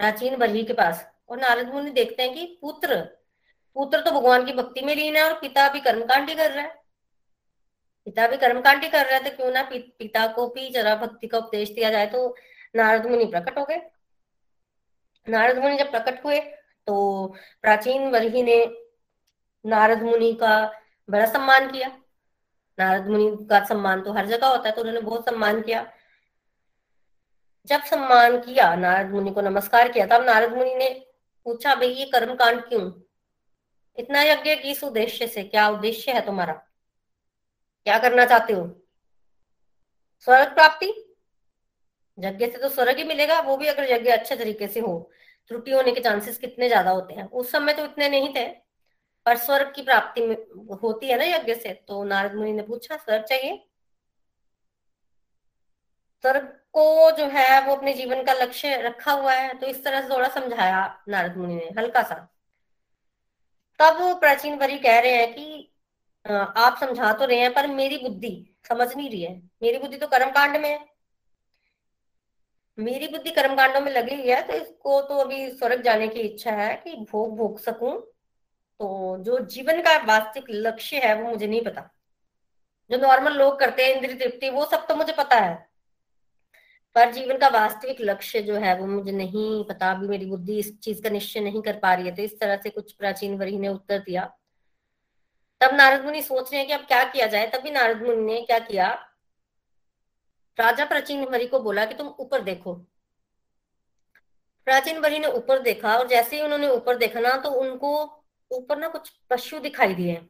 प्राचीन बलि के पास, और नारद मुनि देखते हैं कि पुत्र पुत्र तो भगवान की भक्ति में लीन है और पिता भी कर्मकांड ही कर रहा है। पिता भी कर्मकांड ही कर रहा है तो क्यों ना पिता को भी जरा भक्ति का उपदेश दिया जाए तो नारद मुनि प्रकट हो गए। नारद मुनि जब प्रकट हुए तो प्राचीन वर्ही ने नारद मुनि का बड़ा सम्मान किया। नारद मुनि का सम्मान तो हर जगह होता है तो उन्होंने बहुत सम्मान किया। जब सम्मान किया नारद मुनि को नमस्कार किया, तब नारद मुनि ने पूछा, भाई, ये कर्म कांड क्यों? इतना यज्ञ किस उद्देश्य से? क्या उद्देश्य है तुम्हारा? क्या करना चाहते हो? स्वर्ग प्राप्ति? यज्ञ से तो स्वर्ग ही मिलेगा, वो भी अगर यज्ञ अच्छे तरीके से हो, त्रुटि होने के चांसेस कितने ज़्यादा होते हैं? उस समय तो इतने नहीं थे, पर स्वर्ग की प्राप्ति होती है ना यज्ञ से तो नारद मुनि ने पूछा, स्वर्ग चाहिए? स्वर्ग को जो है, वो अपने जीवन का लक्ष्य रखा हुआ है तो इस तरह से थोड़ा समझाया नारद मुनि ने, हल्का सा। तब प्राचीन वरी कह रहे हैं कि आप समझा तो रहे हैं, पर मेरी बुद्धि समझ नहीं रही है। मेरी बुद्धि तो कर्म कांड में है। मेरी बुद्धि कर्म कांडों में लगी हुई है तो इसको तो अभी स्वर्ग जाने की इच्छा है कि भोग भोग सकूँ। तो जो जीवन का वास्तविक लक्ष्य है, वो मुझे नहीं पता। जो नॉर्मल लोग करते हैं, इंद्रिय तृप्ति, वो सब तो मुझे पता है। पर जीवन का वास्तविक लक्ष्य जो है, वो मुझे नहीं पता। अभी मेरी बुद्धि इस चीज़ का निश्चय नहीं कर पा रही है तो इस तरह से कुछ प्राचीन वरी ने उत्तर दिया। तब नारद मुनि सोच रहे हैं कि अब क्या किया जाए? तभी नारद मुनि ने क्या किया? राजा प्राचीन वरी को बोला कि तुम ऊपर देखो। प्राचीन वरी ने ऊपर देखा और जैसे ही उन्होंने ऊपर देखा ना तो उनको ऊपर ना कुछ पशु दिखाई दिए।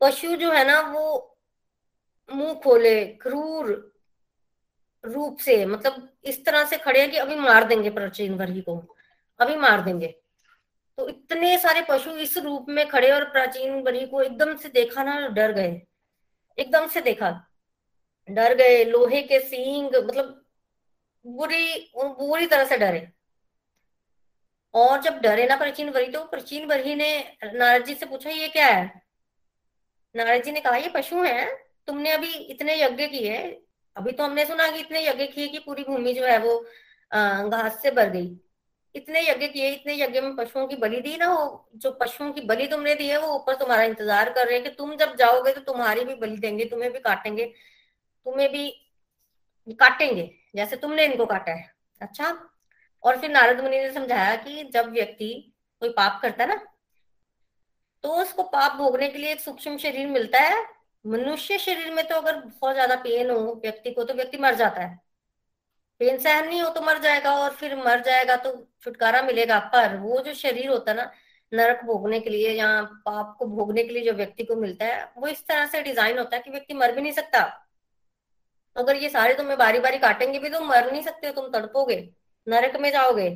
पशु जो है ना, वो मुँह खोले, क्रूर रूप से मतलब इस तरह से खड़े हैं कि अभी मार देंगे प्राचीन वर्गी को, अभी मार देंगे। तो इतने सारे पशु इस रूप में खड़े और प्राचीन वर्गी को एकदम से देखा ना, डर गए। एकदम से देखा। डर गए, लोहे के सींग मतलब बुरी बुरी तरह से डरे। और जब डरे ना प्राचीन बरी तो प्राचीन वरी ने नारद जी से पूछा, ये क्या है? नारद जी ने कहा, ये पशु है, तुमने अभी इतने यज्ञ किए अभी तो हमने सुना कि इतने यज्ञ किए कि पूरी भूमि जो है वो घास से भर गई। इतने यज्ञ किए, इतने यज्ञ में पशुओं की बलि दी ना वो, जो पशुओं की बलि तुमने दी है, वो ऊपर तुम्हारा इंतज़ार कर रहे हैं कि तुम जब जाओगे तो तुम्हारी भी बलि देंगे, तुम्हें भी काटेंगे। तुम्हें भी काटेंगे, जैसे तुमने इनको काटा है। अच्छा? और फिर नारद मुनि ने समझाया कि जब व्यक्ति कोई पाप करता है ना तो उसको पाप भोगने के लिए एक सूक्ष्म शरीर मिलता है। मनुष्य शरीर में तो अगर बहुत ज़्यादा पेन हो व्यक्ति को तो व्यक्ति मर जाता है। पेन सहन नहीं हो तो मर जाएगा, और फिर मर जाएगा तो छुटकारा मिलेगा। पर वो जो शरीर होता है ना, नरक भोगने के लिए या पाप को भोगने के लिए जो व्यक्ति को मिलता है, वो इस तरह से डिज़ाइन होता है कि व्यक्ति मर भी नहीं सकता। अगर ये सारे तुम्हें बारी बारी काटेंगे भी तो मर नहीं सकते हो, तुम तड़पोगे, नरक में जाओगे।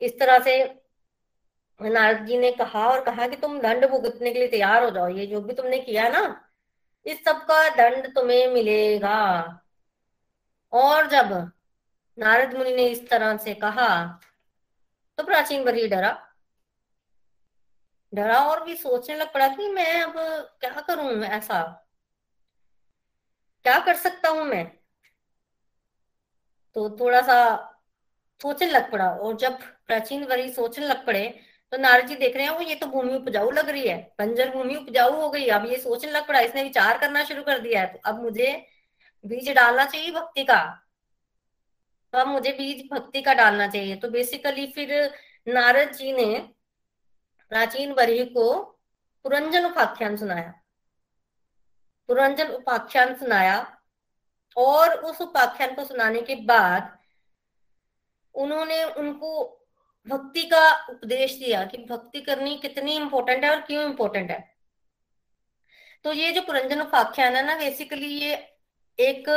इस तरह से नारद जी ने कहा और कहा कि तुम दंड भुगतने के लिए तैयार हो जाओ, ये जो भी तुमने किया ना, इस सब का दंड तुम्हें मिलेगा। और जब नारद मुनि ने इस तरह से कहा तो प्राचीन बरी डरा। डरा और भी सोचने लग पड़ा कि मैं अब क्या करूँ ऐसा? क्या कर सकता हूँ मैं? तो थोड़ा सा सोचने लग पड़ा और जब प्राचीन वरी सोचने लग पड़े तो नारद जी देख रहे हैं वो ये तो भूमि उपजाऊ लग रही है, बंजर भूमि उपजाऊ हो गई, अब ये सोचने लग पड़ा, इसने विचार करना शुरू कर दिया है तो अब मुझे बीज डालना चाहिए भक्ति का। तो अब मुझे बीज भक्ति का डालना चाहिए। तो बेसिकली फिर नारद जी ने प्राचीन वरी को पुरंजन उपाख्यान सुनाया। पुरंजन उपाख्यान सुनाया और उस उपाख्यान को सुनाने के बाद उन्होंने उनको भक्ति का उपदेश दिया कि भक्ति करनी कितनी इंपॉर्टेंट है और क्यों इंपॉर्टेंट है। तो ये जो पुरंजन उपाख्यान है ना बेसिकली ये एक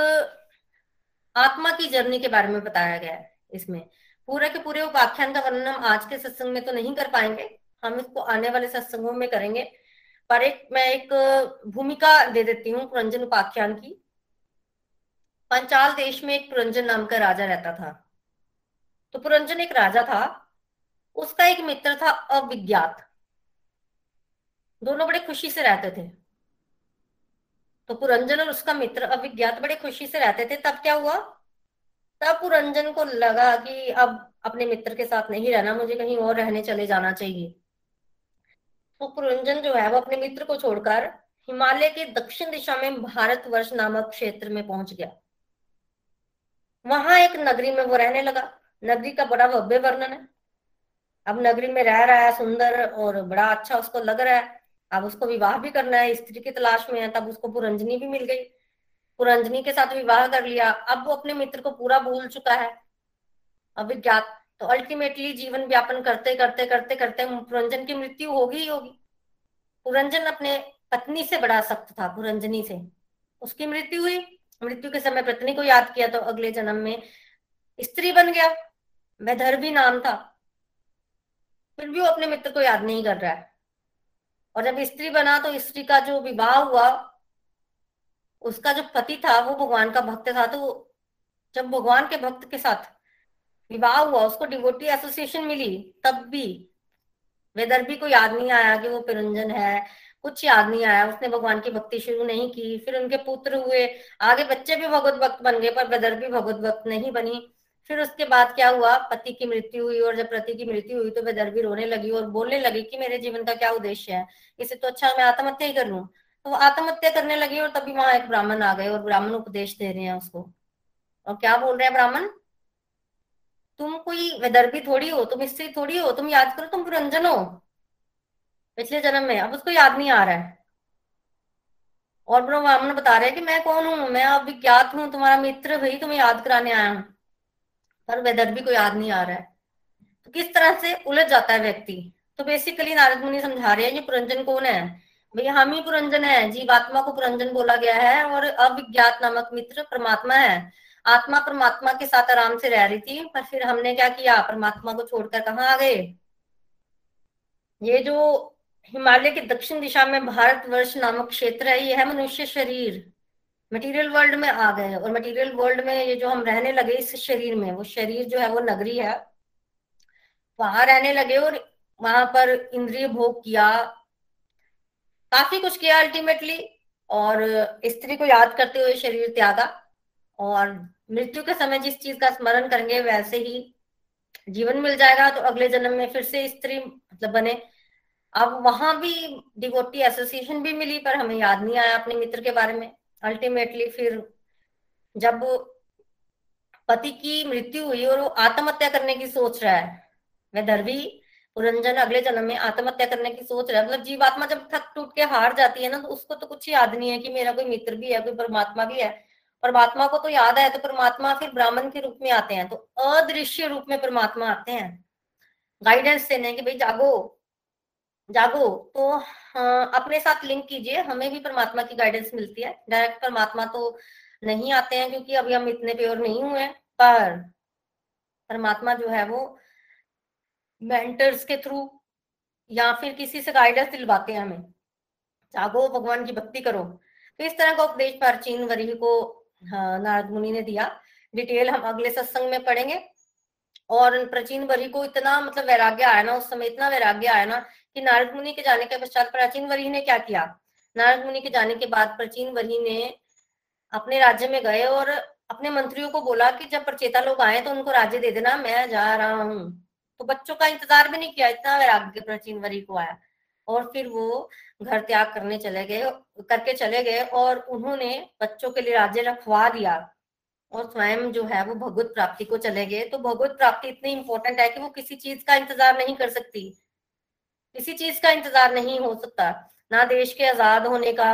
आत्मा की जर्नी के बारे में बताया गया है इसमें। पूरे के पूरे उपाख्यान का वर्णन हम आज के सत्संग में तो नहीं कर पाएँगे, हम इसको आने वाले सत्संगों में करेंगे। पर एक, मैं एक भूमिका दे देती हूँ पुरंजन उपाख्यान की। पंचाल देश में एक पुरंजन नाम का राजा रहता था। तो पुरंजन एक राजा था। उसका एक मित्र था अविज्ञात। दोनों बड़े खुशी से रहते थे। तो पुरंजन और उसका मित्र अविज्ञात बड़े खुशी से रहते थे। तब क्या हुआ? तब पुरंजन को लगा कि अब अपने मित्र के साथ नहीं रहना, मुझे कहीं और रहने चले जाना चाहिए। तो जो है वो अपने मित्र को छोड़कर हिमालय के दक्षिण दिशा में भारतवर्ष नामक क्षेत्र में पहुँच गया। वहाँ एक नगरी में वो रहने लगा। नगरी का बड़ा भव्य वर्णन है। अब नगरी में रह रहा है, सुंदर और बड़ा अच्छा उसको लग रहा है। अब उसको विवाह भी करना है, स्त्री की तलाश में है, तब उसको पुरंजनी भी मिल गई। पुरंजनी के साथ विवाह कर लिया। अब वो अपने मित्र को पूरा भूल चुका है। अभिज्ञात तो अल्टीमेटली जीवन व्यापन करते करते करते करते पुरंजन की मृत्यु होगी ही होगी। पुरंजन अपने पत्नी से बड़ा सख्त था पुरंजनी से। उसकी मृत्यु हुई। मृत्यु के समय पत्नी को याद किया तो अगले जन्म में स्त्री बन गया। वैधर्भी नाम था। फिर भी वो अपने मित्र को याद नहीं कर रहा है। और जब स्त्री बना तो स्त्री का जो विवाह हुआ, उसका जो पति था, वो भगवान का भक्त था। तो जब भगवान के भक्त के साथ विवाह हुआ, उसको डिवोटी एसोसिएशन मिली, तब भी वेदर्भी को याद नहीं आया कि वो पिरंजन है, कुछ याद नहीं आया, उसने भगवान की भक्ति शुरू नहीं की, फिर उनके पुत्र हुए, आगे बच्चे भी भगवत भक्त बन गए, पर वेदर्भी भगवत भक्त नहीं बनी। फिर उसके बाद क्या हुआ, पति की मृत्यु हुई, और जब पति की मृत्यु हुई तो वेदर्भी रोने लगी और बोलने लगी कि मेरे जीवन का क्या उद्देश्य है, इसे तो अच्छा मैं आत्महत्या ही कर लू। तो वो आत्महत्या करने लगी और तभी वहाँ एक ब्राह्मण आ गए और ब्राह्मण उपदेश दे रहे हैं उसको। और क्या बोल रहे हैं ब्राह्मण? तुम कोई विदर्भी थोड़ी हो, तुम स्त्री थोड़ी हो, तुम याद करो तुम पुरंजन हो। पिछले जन्म में, अब उसको याद नहीं आ रहा है। और ब्रह्मण बता रहे हैं कि मैं कौन हूँ? मैं अविज्ञात हूँ, तुम्हारा मित्र भाई तुम्हें याद कराने आया हूँ। पर विदर्भी को याद नहीं आ रहा है। तो किस तरह से उलझ जाता है व्यक्ति? तो बेसिकली नारद मुनि समझा रहे हैं ये पुरंजन कौन है? भाई, हम ही पुरंजन है, जीवात्मा को पुरंजन बोला गया है और अविज्ञात नामक मित्र परमात्मा है। आत्मा परमात्मा के साथ आराम से रह रही थी, पर फिर हमने क्या किया? परमात्मा को छोड़कर कहा आ गए? ये जो हिमालय के दक्षिण दिशा में भारतवर्ष नामक क्षेत्र है, ये है मनुष्य शरीर। मटेरियल वर्ल्ड में आ गए और मटेरियल वर्ल्ड में ये जो हम रहने लगे इस शरीर में, वो शरीर जो है, वो नगरी है। वहाँ रहने लगे और वहाँ पर इंद्रिय भोग किया, काफ़ी कुछ किया अल्टीमेटली और स्त्री को याद करते हुए शरीर त्यागा। और मृत्यु के समय जिस चीज़ का स्मरण करेंगे, वैसे ही जीवन मिल जाएगा तो अगले जन्म में फिर से स्त्री मतलब बने। अब वहाँ भी डिवोटी एसोसिएशन भी मिली, पर हमें याद नहीं आया अपने मित्र के बारे में। अल्टीमेटली फिर जब पति की मृत्यु हुई और वो आत्महत्या करने की सोच रहा है वह धरवी पुरंजन अगले जन्म में आत्महत्या करने की सोच रहा है। मतलब जीवात्मा जब थक टूट के हार जाती है ना तो उसको तो कुछ याद नहीं है कि मेरा कोई मित्र भी है, कोई परमात्मा भी है। परमात्मा को तो याद है तो परमात्मा फिर ब्राह्मण के रूप में आते हैं तो अदृश्य रूप में परमात्मा आते हैं। गाइडेंस देने के भाई जागो जागो तो अपने साथ लिंक कीजिए, हमें भी परमात्मा की गाइडेंस मिलती है। डायरेक्ट परमात्मा तो नहीं आते हैं, क्योंकि अभी हम इतने प्योर नहीं हुए पर परमात्मा जो है वो मेंटर्स के थ्रू या फिर किसी से गाइडेंस दिलवाते हैं हमें। जागो, भगवान की भक्ति करो। तो इस तरह का उपदेश प्राचीन वरी को नारद मुनि ने दिया। डिटेल हम अगले सत्संग में पढ़ेंगे। और प्राचीन वरी को इतना मतलब वैराग्य आया ना, उस समय इतना वैराग्य आया ना कि नारद मुनि के जाने के पश्चात प्राचीन वरी ने क्या किया? नारद मुनि के जाने के बाद प्राचीन वरी ने अपने राज्य में गए और अपने मंत्रियों को बोला कि जब प्रचेता लोग आए तो उनको राज्य दे देना, मैं जा रहा हूँ। तो बच्चों का इंतज़ार भी नहीं किया, इतना वैराग्य प्राचीन वरी को आया। और फिर वो घर त्याग करने चले गए, करके चले गए और उन्होंने बच्चों के लिए राज्य रखवा दिया और स्वयं जो है वो भगवत प्राप्ति को चले गए। तो भगवत प्राप्ति इतनी इंपॉर्टेंट है कि वो किसी चीज़ का इंतज़ार नहीं कर सकती। किसी चीज़ का इंतज़ार नहीं हो सकता। ना देश के आज़ाद होने का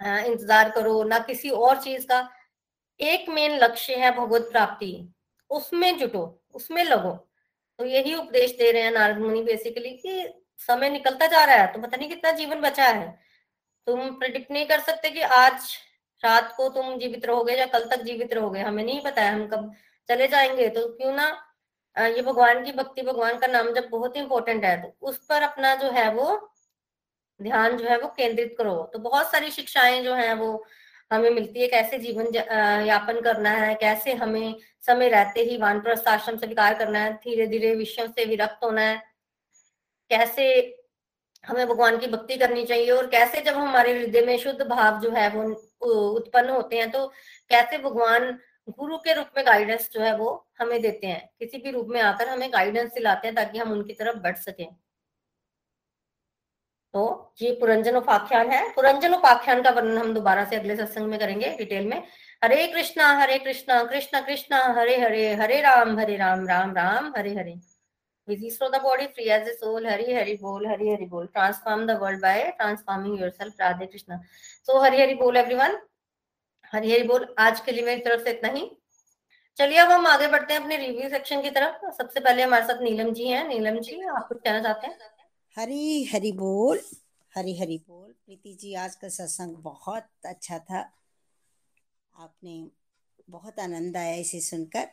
इंतज़ार करो, ना किसी और चीज़ का। एक मेन लक्ष्य है भगवत प्राप्ति। उसमें जुटो, उसमें लगो। तो यही उपदेश दे रहे हैं नारद मुनि बेसिकली कि समय निकलता जा रहा है तो पता नहीं कितना जीवन बचा है। तुम प्रिडिक्ट नहीं कर सकते कि आज रात को तुम जीवित रहोगे या कल तक जीवित रहोगे, हमें नहीं पता है, हम कब चले जाएँगे तो क्यों ना ये भगवान की भक्ति, भगवान का नाम जब बहुत इंपॉर्टेंट है तो उस पर अपना जो है वो ध्यान जो है वो केंद्रित करो। तो बहुत सारी शिक्षाएँ जो है वो हमें मिलती है, कैसे जीवन यापन करना है, कैसे हमें समय रहते ही वानप्रस्थ आश्रम स्वीकार करना है धीरे धीरे विषयों से विरक्त होना है। कैसे हमें भगवान की भक्ति करनी चाहिए और कैसे जब हमारे हृदय में शुद्ध भाव जो है वो उत्पन्न होते हैं तो कैसे भगवान गुरु के रूप में गाइडेंस जो है वो हमें देते हैं? किसी भी रूप में आकर हमें गाइडेंस दिलाते हैं ताकि हम उनकी तरफ़ बढ़ सकें। तो ये पुरंजन उपाख्यान है। पुरंजन उपाख्यान का वर्णन हम दोबारा से अगले सत्संग में करेंगे डिटेल में। हरे कृष्णा हरे कृष्णा कृष्णा कृष्णा, हरे हरे हरे राम हरे राम राम राम, हरे हरे। Busy. Through the body free as a soul. Hari hari bol, hari hari bol. Transform the world by transforming yourself. Radhe krishna. So, hari hari bol, everyone. हरी हरी बोल आज के लिए मेरी तरफ़ से इतना ही। चलिए, अब हम आगे बढ़ते हैं अपने रिव्यू सेक्शन की तरफ़। सबसे पहले हमारे साथ नीलम जी हैं। नीलम जी, आप कुछ कहना चाहते हैं? हरी हरी बोल। हरी हरी बोल। प्रीति जी, आज का सत्संग बहुत अच्छा था। आपने बहुत आनंद आया इसे सुनकर।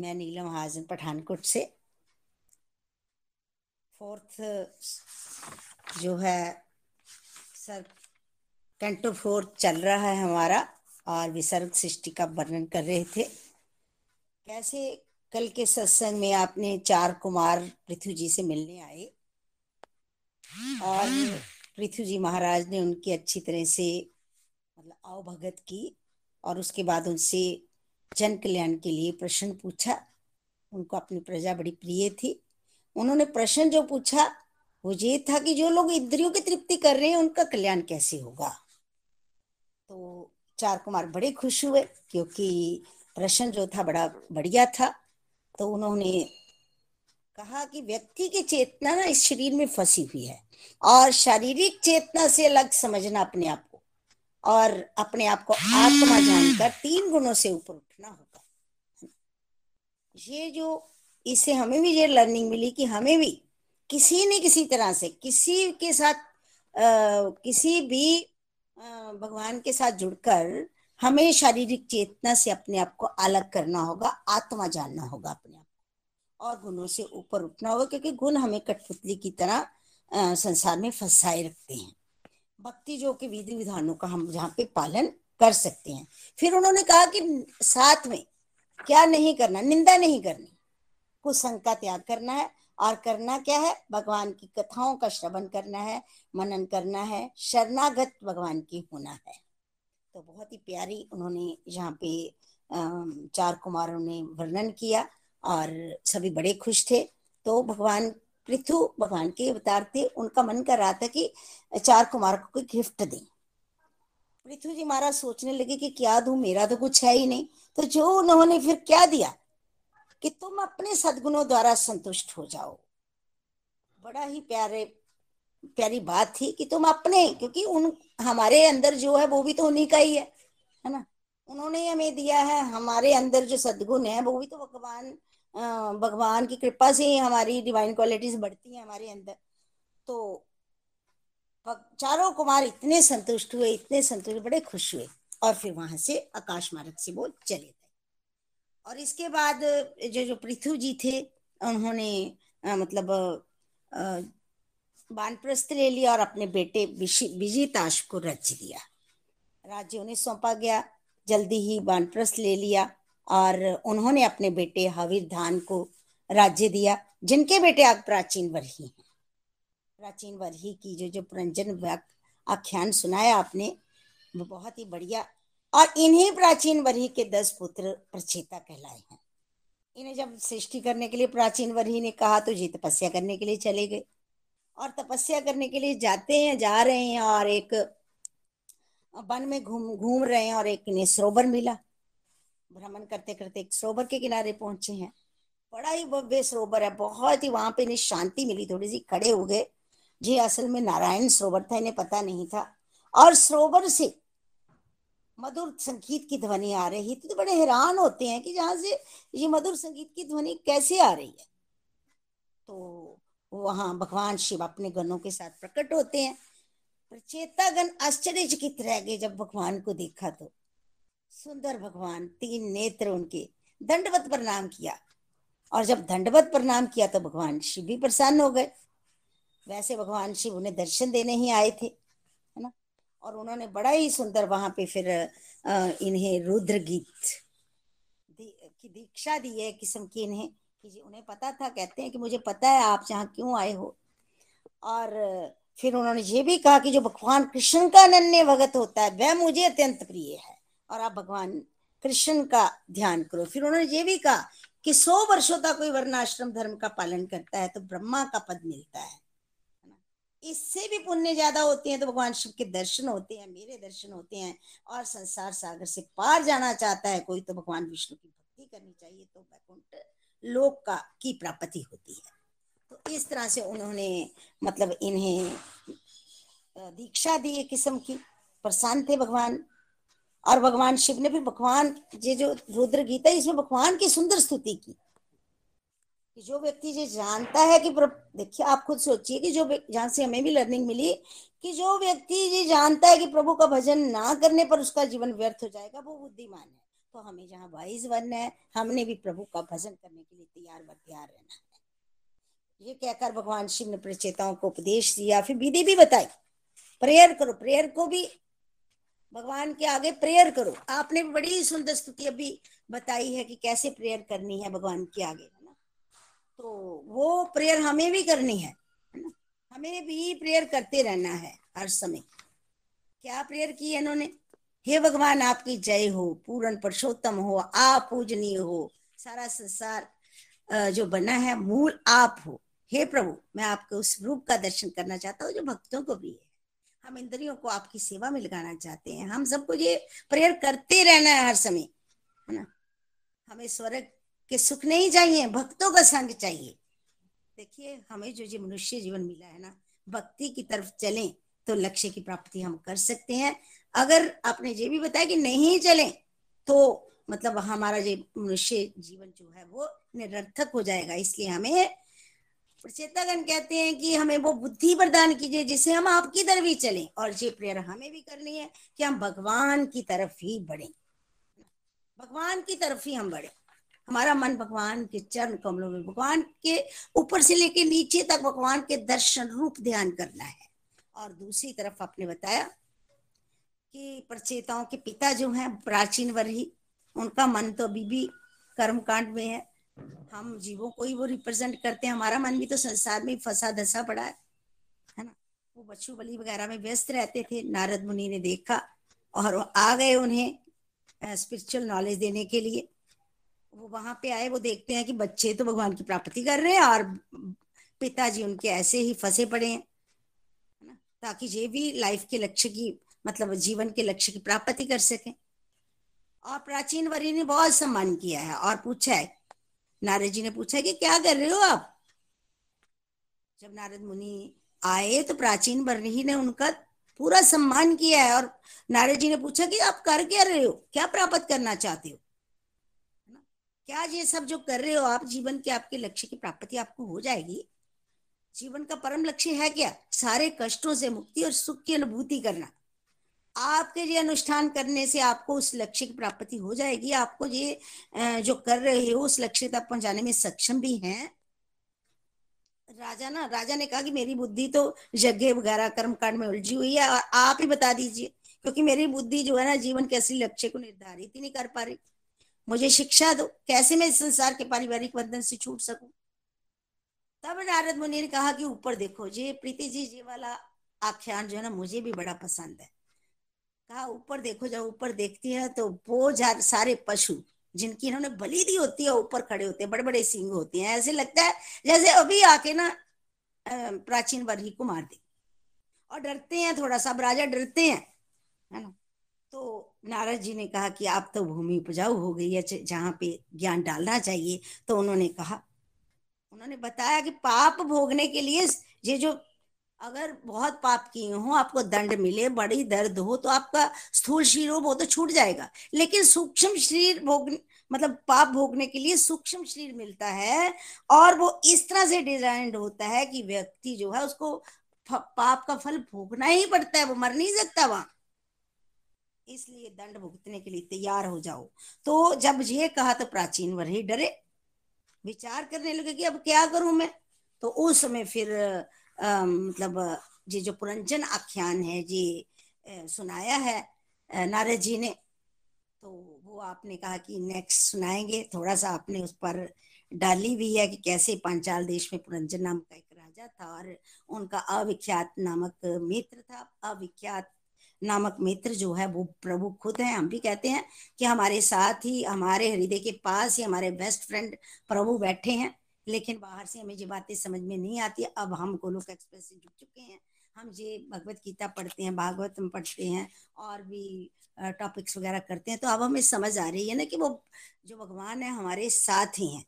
मैं नीलम हाजन पठानकोट से। फोर्थ, जो है, सर कैंटो फोर्थ चल रहा है हमारा, और विसर्ग सृष्टि का वर्णन कर रहे थे। कैसे कल के सत्संग में आपने चार कुमार पृथ्वी जी से मिलने आए? और पृथ्वी जी महाराज ने उनकी अच्छी तरह से मतलब अवभगत की, और उसके बाद उनसे जन कल्याण के लिए प्रश्न पूछा। उनको अपनी प्रजा बड़ी प्रिय थी। उन्होंने प्रश्न जो पूछा, वो ये था कि जो लोग इंद्रियों की तृप्ति कर रहे हैं, उनका कल्याण कैसे होगा? तो चार कुमार बड़े खुश हुए, क्योंकि प्रश्न जो था बड़ा बढ़िया था। तो उन्होंने कहा कि व्यक्ति की चेतना ना इस शरीर में फंसी हुई है, और शारीरिक चेतना से अलग समझना अपने आप को, और अपने आप को आत्मा जानकर तीन गुणों से ऊपर उठना होगा। ये जो इससे हमें भी ये लर्निंग मिली कि हमें भी किसी न किसी तरह से किसी के साथ आ, किसी भी आ, भगवान के साथ जुड़कर हमें शारीरिक चेतना से अपने आप को अलग करना होगा आत्मा जानना होगा अपने आप और गुणों से ऊपर उठना होगा क्योंकि गुण हमें कठपुतली की तरह आ, संसार में फंसाए रखते हैं। भक्ति जो कि विधि विधानों का हम जहाँ पे पालन कर सकते हैं। फिर उन्होंने कहा कि साथ में क्या नहीं करना निंदा नहीं करनी। कुसंग का त्याग करना है, और करना क्या है? भगवान की कथाओं का श्रवण करना है, मनन करना है, शरणागत भगवान की होना है। तो बहुत ही प्यारी उन्होंने यहाँ पे चार कुमारों ने वर्णन किया, और सभी बड़े खुश थे। तो भगवान पृथु, भगवान के अवतार थे। उनका मन कर रहा था कि चार कुमार को कोई गिफ्ट दें। पृथ्वी जी महाराज सोचने लगे कि क्या दू, मेरा तो कुछ है ही नहीं। तो जो उन्होंने फिर क्या दिया? कि तुम अपने सदगुणों द्वारा संतुष्ट हो जाओ। बड़ा ही प्यारे, प्यारी बात थी कि तुम अपने, क्योंकि उन, हमारे अंदर जो है वो भी तो उन्हीं का ही है है ना? उन्होंने हमें दिया है, हमारे अंदर जो सदगुण है वो भी तो भगवान भगवान की कृपा से ही हमारी डिवाइन क्वालिटीज बढ़ती हैं हमारे अंदर। तो चारों कुमार इतने संतुष्ट हुए, इतने संतुष्ट, बड़े खुश हुए और फिर वहाँ से आकाश मार्ग से वो चले। और इसके बाद जो जो पृथ्वी जी थे उन्होंने आ, मतलब बानप्रस्थ ले लिया और अपने बेटे विजिताश को राज्य दिया। राज्य उन्हें सौंपा गया जल्दी ही बानप्रस्थ ले लिया और उन्होंने अपने बेटे हवीर धान को राज्य दिया जिनके बेटे आज प्राचीन वर्ही हैं प्राचीन वरही की जो जो पुरंजन आख्यान सुनाया आपने वो बहुत ही बढ़िया और इन्हीं प्राचीन वरही के दस पुत्र प्रचेता कहलाए हैं। इन्हें जब सृष्टि करने के लिए प्राचीन वरही ने कहा तो जी तपस्या करने के लिए चले गए। और तपस्या करने के लिए जाते हैं, जा रहे हैं और एक वन में घूम घूम रहे हैं और एक इन्हें सरोवर मिला। भ्रमण करते करते एक सरोवर के किनारे पहुँचे हैं। बड़ा ही भव्य सरोवर है, बहुत ही वहाँ पे इन्हें शांति मिली, थोड़ी सी खड़े हो गए। जी, असल में नारायण सरोवर था, इन्हें पता नहीं था। और सरोवर से मधुर संगीत की ध्वनि आ रही थी तो बड़े हैरान होते हैं कि जहाँ से ये मधुर संगीत की ध्वनि कैसे आ रही है। तो वहाँ भगवान शिव अपने गणों के साथ प्रकट होते हैं। प्रचेतागण आश्चर्यचकित रह गए जब भगवान को देखा तो। सुंदर भगवान, तीन नेत्र उनके, दंडवत प्रणाम किया। और जब दंडवत प्रणाम किया तो भगवान शिव भी प्रसन्न हो गए। वैसे भगवान शिव उन्हें दर्शन देने ही आए थे। और उन्होंने बड़ा ही सुंदर वहाँ पे फिर इन्हें रुद्र गीत की दीक्षा दी है, किस्म की इन्हें, कि उन्हें पता था, कहते हैं कि मुझे पता है आप जहाँ क्यों आए हो। और फिर उन्होंने ये भी कहा कि जो भगवान कृष्ण का अनन्य भगत होता है, वह मुझे अत्यंत प्रिय है, और आप भगवान कृष्ण का ध्यान करो। फिर उन्होंने ये भी कहा कि सौ वर्षों तक कोई वर्णाश्रम धर्म का पालन करता है तो ब्रह्मा का पद मिलता है। इससे भी पुण्य ज़्यादा होते हैं तो भगवान शिव के दर्शन होते हैं, मेरे दर्शन होते हैं और संसार सागर से पार जाना चाहता है, कोई तो भगवान विष्णु की भक्ति करनी चाहिए तो वैकुंठ लोक का, की प्राप्ति होती है। तो इस तरह से उन्होंने मतलब इन्हें दीक्षा दी एक किस्म की, प्रसन्न थे भगवान। और भगवान शिव ने भी भगवान, ये जो रुद्र गीता इसमें भगवान की सुंदर स्तुति की। कि जो व्यक्ति ये जानता है कि देखिए, आप खुद सोचिए कि जो जहाँ से हमें भी लर्निंग मिली कि जो व्यक्ति ये जानता है कि प्रभु का भजन ना करने पर उसका जीवन व्यर्थ हो जाएगा, वो बुद्धिमान है। तो हमें जहाँ वाइज बनना है, हमने भी प्रभु का भजन करने के लिए तैयार बर तैयार रहना है। ये कहकर भगवान शिव ने प्रचेताओं को उपदेश दिया, फिर विधि भी बताई, प्रेयर करो, प्रेयर को भी भगवान के आगे प्रेयर करो। आपने बड़ी सुंदर स्तुति अभी बताई है कि कैसे प्रेयर करनी है भगवान के आगे। तो वो प्रेयर हमें भी करनी है हमें भी प्रेयर करते रहना है हर समय। क्या प्रेयर की है इन्होंने? हे भगवान, आपकी जय हो, पूर्ण पुरुषोत्तम हो आप पूजनीय हो, सारा संसार जो बना है, मूल आप हो। हे प्रभु, मैं आपके उस रूप का दर्शन करना चाहता हूँ, जो भक्तों को भी है। हम इंद्रियों को आपकी सेवा में लगाना चाहते हैं। हम सबको ये प्रेयर करते रहना है हर समय, है ना? हमें स्वर्ग के सुख नहीं चाहिए, भक्तों का संग चाहिए। देखिए, हमें जो जो मनुष्य जीवन मिला है ना, भक्ति की तरफ़ चले तो लक्ष्य की प्राप्ति हम कर सकते हैं। अगर आपने ये भी बताया कि नहीं चले तो मतलब हमारा जो मनुष्य जीवन जो है वो निरर्थक हो जाएगा। इसलिए हमें प्रचेतागण कहते हैं कि हमें वो बुद्धि प्रदान कीजिए जिससे हम आपकी तरफ़ ही चले और ये प्रेयर हमें भी करनी है कि हम भगवान की तरफ़ ही बढ़े। भगवान की तरफ़ ही हम बढ़े। हमारा मन भगवान के चरण कमलों में, भगवान के ऊपर से लेके नीचे तक भगवान के दर्शन रूप ध्यान करना है। और दूसरी तरफ़ आपने बताया कि प्रचेताओं के पिता जो हैं, प्राचीन वर्ही उनका मन तो अभी भी कर्मकांड में है। हम जीवों को ही वो रिप्रेजेंट करते हैं। हमारा मन भी तो संसार में फंसा धसा पड़ा है है ना? वो बच्चू बलि वगैरह में व्यस्त रहते थे, नारद मुनि ने देखा और आ गए उन्हें स्पिरिचुअल नॉलेज देने के लिए। वो वहाँ पे आए, वो देखते हैं कि बच्चे तो भगवान की प्राप्ति कर रहे हैं और पिताजी उनके ऐसे ही फंसे पड़े हैं ताकि ये भी लाइफ के लक्ष्य की मतलब जीवन के लक्ष्य की प्राप्ति कर सके। और प्राचीन वरी ने बहुत सम्मान किया है और पूछा है, नारद जी ने पूछा कि क्या कर रहे हो आप? जब नारद मुनि आए तो प्राचीन वर्णी ने उनका पूरा सम्मान किया है और नारद जी ने पूछा कि आप कर क्या रहे हो? क्या प्राप्त करना चाहते हो? क्या ये सब जो कर रहे हो आप, जीवन के आपके लक्ष्य की प्राप्ति आपको हो जाएगी? जीवन का परम लक्ष्य है क्या? सारे कष्टों से मुक्ति और सुख की अनुभूति करना। आपके ये अनुष्ठान करने से आपको उस लक्ष्य की प्राप्ति हो जाएगी। आपको ये जो कर रहे हो उस लक्ष्य तक पहुँचाने में सक्षम भी हैं। राजा ना, राजा ने कहा कि मेरी बुद्धि तो यज्ञ वगैरह कर्म कांड में उलझी हुई है। और आप ही बता दीजिए, क्योंकि मेरी बुद्धि जो है ना, जीवन के असली लक्ष्य को निर्धारित ही नहीं कर पा रही। मुझे शिक्षा दो। कैसे मैं इस संसार के पारिवारिक बंधन से छूट सकूँ? तब नारद मुनि ने कहा कि ऊपर देखो, जी प्रीति जी जी वाला आख्यान जो है ना, मुझे भी बड़ा पसंद है। कहा, ऊपर देखो, जब ऊपर देखती है तो वो सारे पशु जिनकी इन्होंने बलि दी होती है, ऊपर खड़े होते हैं बड़े बड़े सिंह होते हैं। ऐसे लगता है जैसे अभी आके ना प्राचीन वर्ही को मार दे। और डरते हैं थोड़ा सा राजा डरते हैं, है ना? तो नारद जी ने कहा कि आप तो भूमि उपजाऊ हो गई है जहाँ पे ज्ञान डालना चाहिए। तो उन्होंने कहा, उन्होंने बताया कि पाप भोगने के लिए ये जो अगर बहुत पाप किए हो, आपको दंड मिले, बड़ी दर्द हो तो आपका स्थूल शरीर हो, वो तो छूट जाएगा। लेकिन सूक्ष्म शरीर भोग मतलब पाप भोगने के लिए सूक्ष्म शरीर मिलता है और वो इस तरह से डिजाइंड होता है कि व्यक्ति जो है, उसको पाप का फल भोगना ही पड़ता है, वो मर नहीं सकता वहाँ। इसलिए दंड भुगतने के लिए तैयार हो जाओ। तो जब ये कहा तो प्राचीन वही डरे। विचार करने लगे कि अब क्या करूँ मैं? तो उस समय फिर आ, मतलब ये जो पुरंजन आख्यान है जी सुनाया है नारद जी ने। तो वो आपने कहा कि नेक्स्ट सुनाएँगे। थोड़ा सा आपने उस पर डाली भी है कि कैसे पांचाल देश में पुरंजन नाम का एक राजा था और उनका अविख्यात नामक मित्र था। अविख्यात नामक मित्र जो है वो प्रभु खुद है। हम भी कहते हैं कि हमारे साथ ही, हमारे हृदय के पास ही हमारे बेस्ट फ्रेंड प्रभु बैठे हैं। लेकिन बाहर से हमें ये बातें समझ में नहीं आती। अब हम गोलोक एक्सप्रेस से जुड़ चुके हैं। हम ये भगवत गीता पढ़ते हैं, भागवत में पढ़ते हैं और भी टॉपिक्स वगैरह करते हैं। तो अब हमें समझ आ रही है ना कि वो, जो भगवान है, हमारे साथ ही हैं।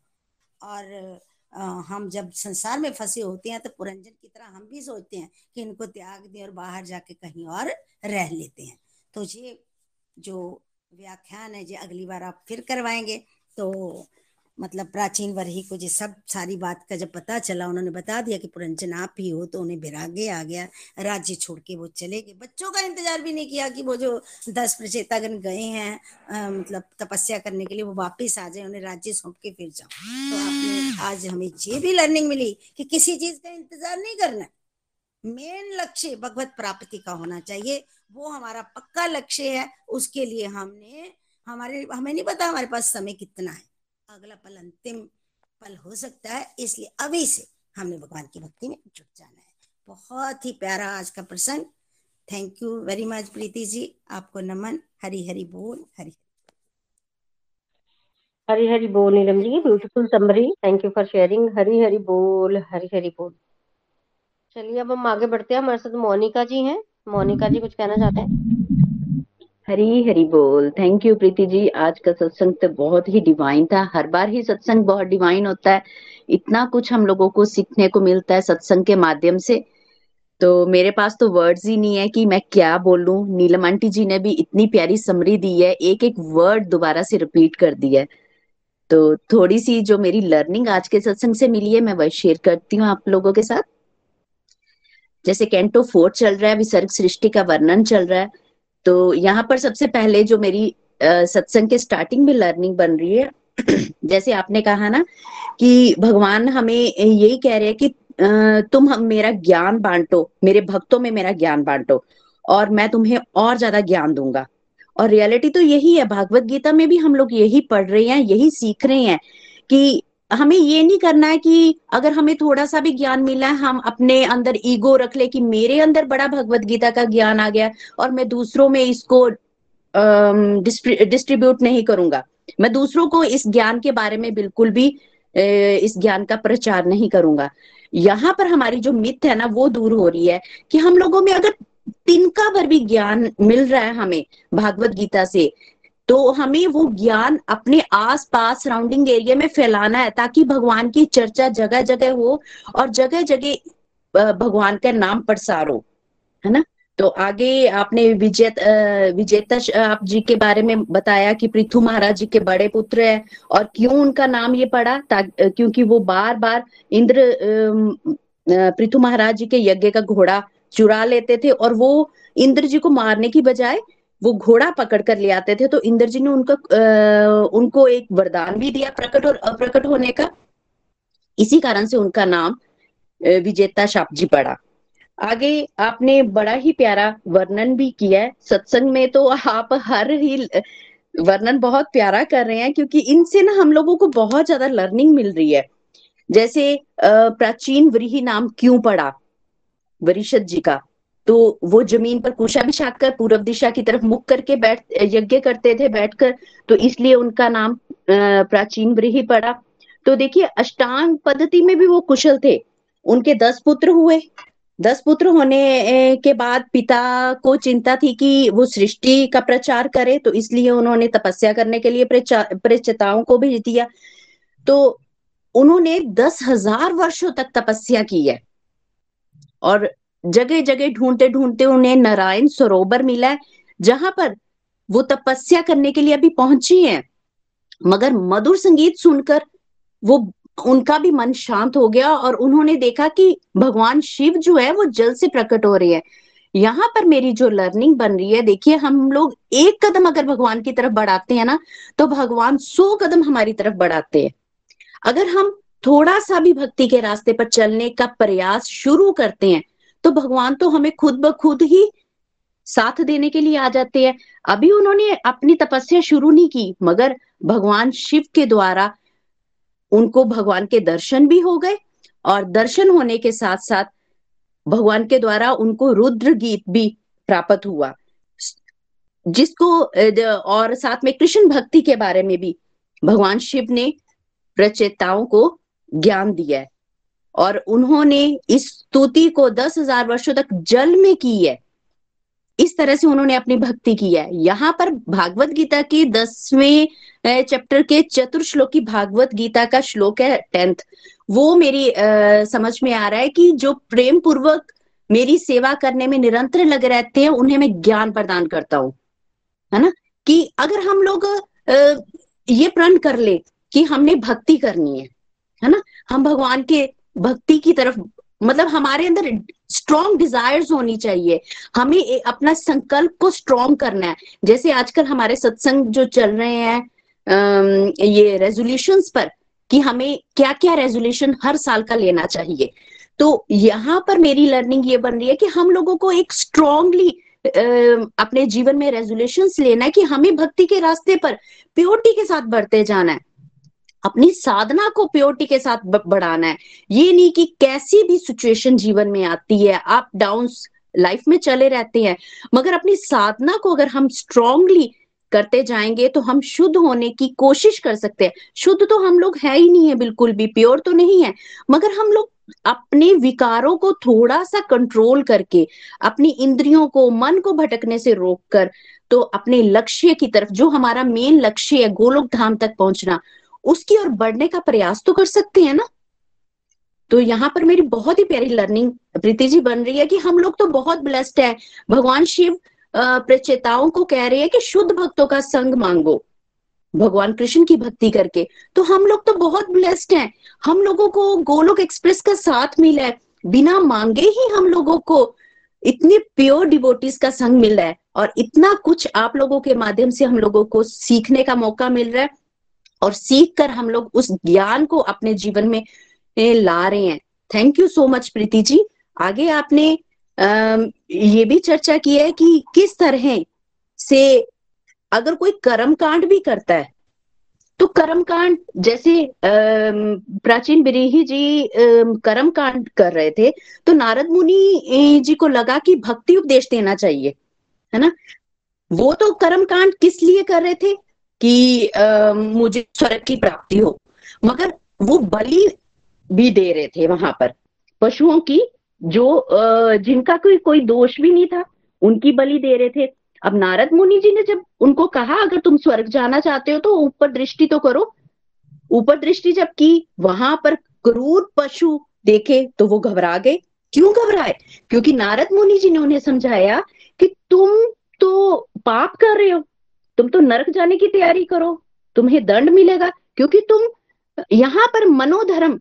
और हम जब संसार में फंसे होते हैं तो पुरंजन की तरह हम भी सोचते हैं कि इनको त्याग दें और बाहर जाके कहीं और रह लेते हैं। तो ये जो व्याख्यान है ये अगली बार आप फिर करवाएँगे तो मतलब प्राचीन वर्ही को जो सब सारी बात का जब पता चला, उन्होंने बता दिया कि पुरंजन आप ही हो तो उन्हें विरागे आ गया, राज्य छोड़ के वो चले गए। बच्चों का इंतज़ार भी नहीं किया कि वो जो दस प्रचेतागण गए हैं मतलब तपस्या करने के लिए वो वापस आ जाए, उन्हें राज्य सौंप के फिर जाओ तो आज हमें ये भी लर्निंग मिली कि किसी चीज़ का इंतज़ार नहीं करना। मेन लक्ष्य भगवत प्राप्ति का होना चाहिए। वो हमारा पक्का लक्ष्य है। उसके लिए हमने, हमारे, हमें नहीं पता हमारे पास समय कितना है। अगला पल अंतिम पल हो सकता है, इसलिए अभी से हमने भगवान की भक्ति में जुट जाना है। बहुत ही प्यारा आज का प्रसंग। Thank you very much Preeti ji. आपको नमन। हरी हरी बोल हरी हरी हरी बोल, Neelam ji. Beautiful summary thank you for sharing Hari Hari बोल हरी हरी बोल। चलिए, अब हम आगे बढ़ते हैं। हमारे साथ मोनिका जी हैं। मोनिका जी, कुछ कहना चाहते हैं? हरी हरी बोल। Thank you Preeti ji. आज का सत्संग तो बहुत ही डिवाइन था। हर बार ही सत्संग बहुत डिवाइन होता है। इतना कुछ हम लोगों को सीखने को मिलता है सत्संग के माध्यम से। तो मेरे पास तो वर्ड्स ही नहीं है कि मैं क्या बोलूँ। नीलम आंटी जी ने भी इतनी प्यारी समरी दी है। एक एक वर्ड दोबारा से रिपीट कर दिया है। तो थोड़ी सी जो मेरी लर्निंग आज के सत्संग से मिली है, मैं वह शेयर करती हूँ आप लोगों के साथ। जैसे कैंटो फोर चल रहा है, विसर्ग सृष्टि का वर्णन चल रहा है। तो यहाँ पर सबसे पहले जो मेरी सत्संग के स्टार्टिंग में लर्निंग बन रही है, <clears throat> जैसे आपने कहा ना कि भगवान हमें यही कह रहे हैं कि तुम हम, मेरा ज्ञान बांटो, मेरे भक्तों में मेरा ज्ञान बांटो और मैं तुम्हें और ज़्यादा ज्ञान दूँगा। और रियलिटी तो यही है, भागवत गीता में भी हम लोग यही पढ़ रहे हैं, यही सीख रहे हैं कि हमें ये नहीं करना है कि अगर हमें थोड़ा सा भी ज्ञान मिला है, हम अपने अंदर ईगो रख ले कि मेरे अंदर बड़ा भगवत गीता का ज्ञान आ गया और मैं दूसरों में इसको डिस्ट्रीब्यूट नहीं करूँगा। मैं दूसरों को इस ज्ञान के बारे में बिल्कुल भी इस ज्ञान का प्रचार नहीं करूँगा। यहाँ पर हमारी जो मिथ है ना, वो दूर हो रही है कि हम लोगों में अगर तिनका भर भी ज्ञान मिल रहा है हमें, भागवत गीता से तो हमें वो ज्ञान अपने आस पास सराउंडिंग एरिया में फैलाना है ताकि भगवान की चर्चा जगह जगह हो और जगह जगह भगवान का नाम प्रसार, हो है ना? तो आगे आपने विजेत विजेता आप जी के बारे में बताया कि पृथु महाराज जी के बड़े पुत्र है और क्यों उनका नाम ये पड़ा? क्योंकि वो बार बार इंद्र पृथु महाराज जी के यज्ञ का घोड़ा चुरा लेते थे और वो इंद्र जी को मारने की बजाय वो घोड़ा पकड़ कर ले आते थे तो इंद्र जी ने उनको उनको एक वरदान भी दिया प्रकट और अप्रकट होने का। इसी कारण से उनका नाम विजेता शाप जी पड़ा। आगे आपने बड़ा ही प्यारा वर्णन भी किया है। सत्संग में तो आप हर ही वर्णन बहुत प्यारा कर रहे हैं, क्योंकि इनसे ना हम लोगों को बहुत ज़्यादा लर्निंग मिल रही है। जैसे प्राचीन व्रीही नाम क्यों पड़ा? वरिषद जी का। तो वो ज़मीन पर कुशाभिषाक कर पूर्व दिशा की तरफ़ मुख करके बैठ, यज्ञ करते थे बैठकर तो इसलिए उनका नाम प्राचीन व्रीही पड़ा। तो देखिए, अष्टांग पद्धति में भी वो कुशल थे। उनके दस पुत्र हुए। दस पुत्र होने के बाद पिता को चिंता थी कि वो सृष्टि का प्रचार करे तो इसलिए उन्होंने तपस्या करने के लिए प्रचताओं को भेज दिया। तो उन्होंने दस हज़ार वर्षों तक तपस्या की है। और जगह जगह ढूंढते ढूंढते उन्हें नारायण सरोवर मिला है, जहाँ पर वो तपस्या करने के लिए अभी पहुँची है। मगर मधुर संगीत सुनकर वो, उनका भी मन शांत हो गया और उन्होंने देखा कि भगवान शिव जो है वो जल से प्रकट हो रहे हैं। यहाँ पर मेरी जो लर्निंग बन रही है, देखिए, हम लोग एक कदम अगर भगवान की तरफ़ बढ़ाते हैं ना तो भगवान सौ कदम हमारी तरफ़ बढ़ाते हैं। अगर हम थोड़ा सा भी भक्ति के रास्ते पर चलने का प्रयास शुरू करते हैं तो भगवान तो हमें खुद ब खुद ही साथ देने के लिए आ जाते हैं। अभी उन्होंने अपनी तपस्या शुरू नहीं की, मगर भगवान शिव के द्वारा उनको भगवान के दर्शन भी हो गए और दर्शन होने के साथ साथ भगवान के द्वारा उनको रुद्र गीत भी प्राप्त हुआ। जिसको और साथ में कृष्ण भक्ति के बारे में भी भगवान शिव ने प्रचेताओं को ज्ञान दिया है। और उन्होंने इस स्तुति को दस हज़ार वर्षो तक जल में की है। इस तरह से उन्होंने अपनी भक्ति की है। यहाँ पर भागवत गीता के दसवें चैप्टर के चतुर्श्लोकी भागवत गीता का श्लोक है टेंथ। वो मेरी आ, समझ में आ रहा है कि जो प्रेम पूर्वक मेरी सेवा करने में निरंतर लगे रहते हैं उन्हें मैं ज्ञान प्रदान करता हूँ। है ना? कि अगर हम लोग ये प्रण कर ले कि हमने भक्ति करनी है है ना? हम भगवान के भक्ति की तरफ़ मतलब हमारे अंदर स्ट्रॉन्ग डिजायर्स होनी चाहिए। हमें अपना संकल्प को स्ट्रॉन्ग करना है। जैसे आजकल हमारे सत्संग जो चल रहे हैं ये रेजोल्यूशन पर, कि हमें क्या क्या रेजोल्यूशन हर साल का लेना चाहिए। तो यहाँ पर मेरी लर्निंग ये बन रही है कि हम लोगों को एक स्ट्रांगली अपने जीवन में रेजोल्यूशन लेना है कि हमें भक्ति के रास्ते पर प्योरिटी के साथ बढ़ते जाना है। अपनी साधना को प्योरिटी के साथ बढ़ाना है। ये नहीं कि कैसी भी सिचुएशन जीवन में आती है अप डाउन लाइफ में चले रहते हैं, मगर अपनी साधना को अगर हम स्ट्रांगली करते जाएँगे तो हम शुद्ध होने की कोशिश कर सकते हैं। शुद्ध तो हम लोग है ही नहीं है बिल्कुल भी प्योर तो नहीं है, मगर हम लोग अपने विकारों को थोड़ा सा कंट्रोल करके, अपनी इंद्रियों को, मन को भटकने से रोककर तो अपने लक्ष्य की तरफ़, जो हमारा मेन लक्ष्य है, गोलोक धाम तक पहुँचना उसकी ओर बढ़ने का प्रयास तो कर सकते हैं ना? तो यहाँ पर मेरी बहुत ही प्यारी लर्निंग प्रीति जी बन रही है कि हम लोग तो बहुत ब्लेस्ड है। भगवान शिव प्रचेताओं को कह रहे हैं कि शुद्ध भक्तों का संग मांगो, भगवान कृष्ण की भक्ति करके। तो हम लोग तो बहुत ब्लेस्ड हैं। हम लोगों को गोलोक एक्सप्रेस का साथ मिला है। बिना मांगे ही हम लोगों को इतने प्योर डिवोटीज का संग मिल रहा है। और इतना कुछ आप लोगों के माध्यम से हम लोगों को सीखने का मौका मिल रहा है। और सीख कर हम लोग उस ज्ञान को अपने जीवन में ला रहे हैं। Thank you so much Preeti ji. आगे आपने ये भी चर्चा की है कि किस तरह से अगर कोई कर्म कांड भी करता है तो कर्म कांड जैसे प्राचीन बिरीही जी कर्म कांड कर रहे थे तो नारद मुनि जी को लगा कि भक्ति उपदेश देना चाहिए, है ना? वो तो कर्म कांड किस लिए कर रहे थे? कि आ, मुझे स्वर्ग की प्राप्ति हो। मगर वो बलि भी दे रहे थे वहाँ पर। पशुओं की जो आ, जिनका कोई कोई दोष भी नहीं था उनकी बलि दे रहे थे। अब नारद मुनि जी ने जब उनको कहा अगर तुम स्वर्ग जाना चाहते हो तो ऊपर दृष्टि तो करो। ऊपर दृष्टि जब की वहाँ पर क्रूर पशु देखे तो वो घबरा गए। क्यों घबराए? क्योंकि नारद मुनि जी ने उन्हें समझाया कि तुम तो पाप कर रहे हो। तुम तो नरक जाने की तैयारी करो। तुम्हें दंड मिलेगा क्योंकि तुम यहाँ पर मनोधर्म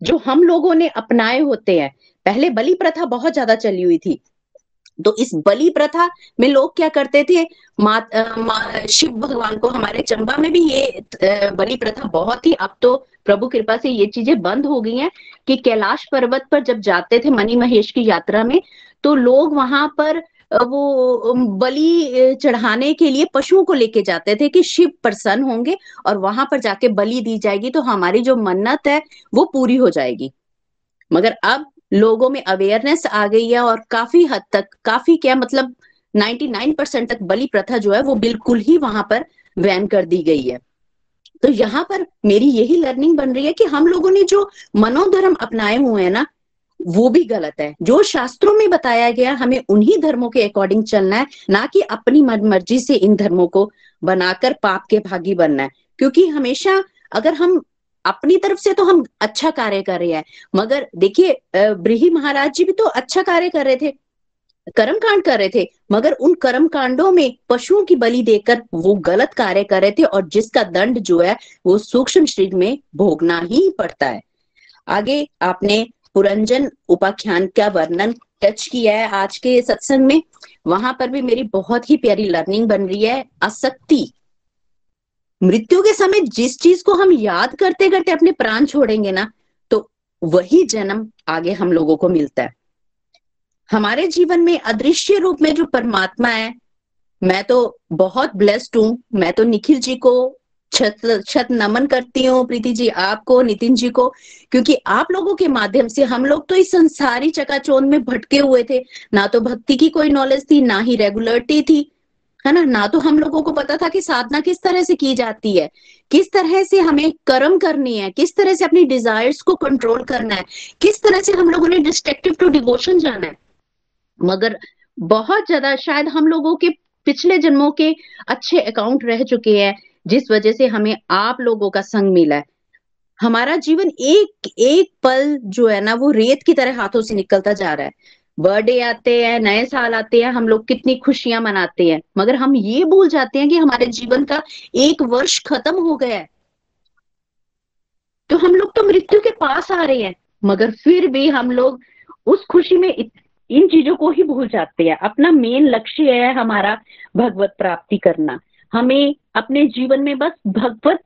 जो हम लोगों ने अपनाए होते हैं। पहले बलि प्रथा बहुत ज़्यादा चली हुई थी। तो इस बलि प्रथा में लोग क्या करते थे? मा, मा, शिव भगवान को हमारे चंबा में भी ये बलि प्रथा बहुत ही अब तो प्रभु कृपा से ये चीज़ें बंद हो गई हैं कि कैलाश पर्वत पर जब जाते थे मनी महेश की यात्रा में तो लोग वहाँ पर वो बलि चढ़ाने के लिए पशुओं को लेके जाते थे कि शिव प्रसन्न होंगे और वहाँ पर जाके बलि दी जाएगी तो हमारी जो मन्नत है वो पूरी हो जाएगी। मगर अब लोगों में अवेयरनेस आ गई है और काफ़ी हद तक, काफ़ी क्या मतलब 99 परसेंट तक बलि प्रथा जो है वो बिल्कुल ही वहाँ पर बैन कर दी गई है। तो यहाँ पर मेरी यही लर्निंग बन रही है कि हम लोगों ने जो मनोधर्म अपनाए हुए हैं ना वो भी गलत है। जो शास्त्रों में बताया गया, हमें उन्हीं धर्मों के अकॉर्डिंग चलना है, ना कि अपनी मर्ज़ी से इन धर्मों को बनाकर पाप के भागी बनना है। क्योंकि हमेशा अगर हम अपनी तरफ़ से तो हम अच्छा कार्य कर रहे हैं, मगर देखिए ब्रीही महाराज जी भी तो अच्छा कार्य कर रहे थे कर्म कांड कर रहे थे, मगर उन कर्म कांडों में पशुओं की बलि देकर वो गलत कार्य कर रहे थे और जिसका दंड जो है, वो सूक्ष्म शरीर में भोगना ही पड़ता है। आगे आपने पुरंजन उपाख्यान का वर्णन टच किया है आज के सत्संग में। वहाँ पर भी मेरी बहुत ही प्यारी लर्निंग बन रही है। आसक्ति। मृत्यु के समय जिस चीज़ को हम याद करते करते अपने प्राण छोड़ेंगे ना तो वही जन्म आगे हम लोगों को मिलता है। हमारे जीवन में अदृश्य रूप में जो परमात्मा है, मैं तो बहुत ब्लेस्ड हूँ। मैं तो निखिल जी को छत छत नमन करती हूँ, प्रीति जी आपको, नितिन जी को, क्योंकि आप लोगों के माध्यम से हम लोग तो इस संसारी चकाचौंध में भटके हुए थे। ना तो भक्ति की कोई नॉलेज थी, ना ही रेगुलरिटी थी, है ना? ना तो हम लोगों को पता था कि साधना किस तरह से की जाती है, किस तरह से हमें कर्म करनी है, किस तरह से अपनी डिजायर्स को कंट्रोल करना है, किस तरह से हम लोगों ने डिस्ट्रक्टिव टू डिवोशन जाना है। मगर बहुत ज़्यादा शायद हम लोगों के पिछले जन्मों के अच्छे अकाउंट रह चुके हैं जिस वजह से हमें आप लोगों का संग मिला है। हमारा जीवन एक एक पल जो है ना, वो रेत की तरह हाथों से निकलता जा रहा है। बर्थडे आते हैं, नए साल आते हैं, हम लोग कितनी खुशियाँ मनाते हैं। मगर हम ये भूल जाते हैं कि हमारे जीवन का एक वर्ष खत्म हो गया है। तो हम लोग तो मृत्यु के पास आ रहे हैं, मगर फिर भी हम लोग उस खुशी में इन चीज़ों को ही भूल जाते हैं। अपना मेन लक्ष्य है हमारा भगवत प्राप्ति करना। हमें अपने जीवन में बस भगवत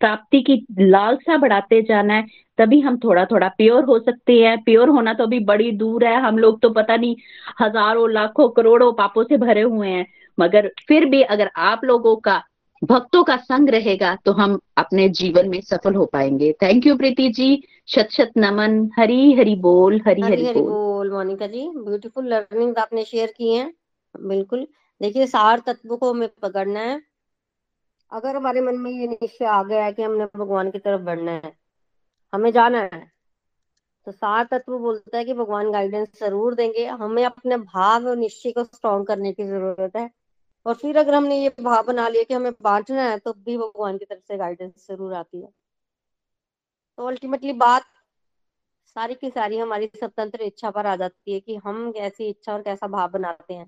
प्राप्ति की लालसा बढ़ाते जाना है तभी हम थोड़ा थोड़ा प्योर हो सकते हैं। प्योर होना तो अभी बड़ी दूर है हम लोग तो पता नहीं हज़ारों लाखों करोड़ों पापों से भरे हुए हैं। मगर फिर भी अगर आप लोगों का भक्तों का संग रहेगा तो हम अपने जीवन में सफल हो पाएँगे। Thank you Preeti ji. शत शत नमन। हरी हरी बोल हरी हरी, हरी बोल, बोल मोनिका जी। ब्यूटीफुल लर्निंग आपने शेयर की है। बिल्कुल। देखिए सार तत्व को हमें पकड़ना है। अगर हमारे मन में ये निश्चय आ गया है कि हमने भगवान की तरफ़ बढ़ना है, हमें जाना है तो सार तत्व बोलता है कि भगवान गाइडेंस ज़रूर देंगे। हमें अपने भाव और निश्चय को स्ट्रॉन्ग करने की ज़रूरत है। और फिर अगर हमने ये भाव बना लिया कि हमें बांटना है तो भी भगवान की तरफ़ से गाइडेंस ज़रूर आती है। तो अल्टीमेटली बात सारी की सारी हमारी स्वतंत्र इच्छा पर आ जाती है कि हम कैसी इच्छा और कैसा भाव बनाते हैं।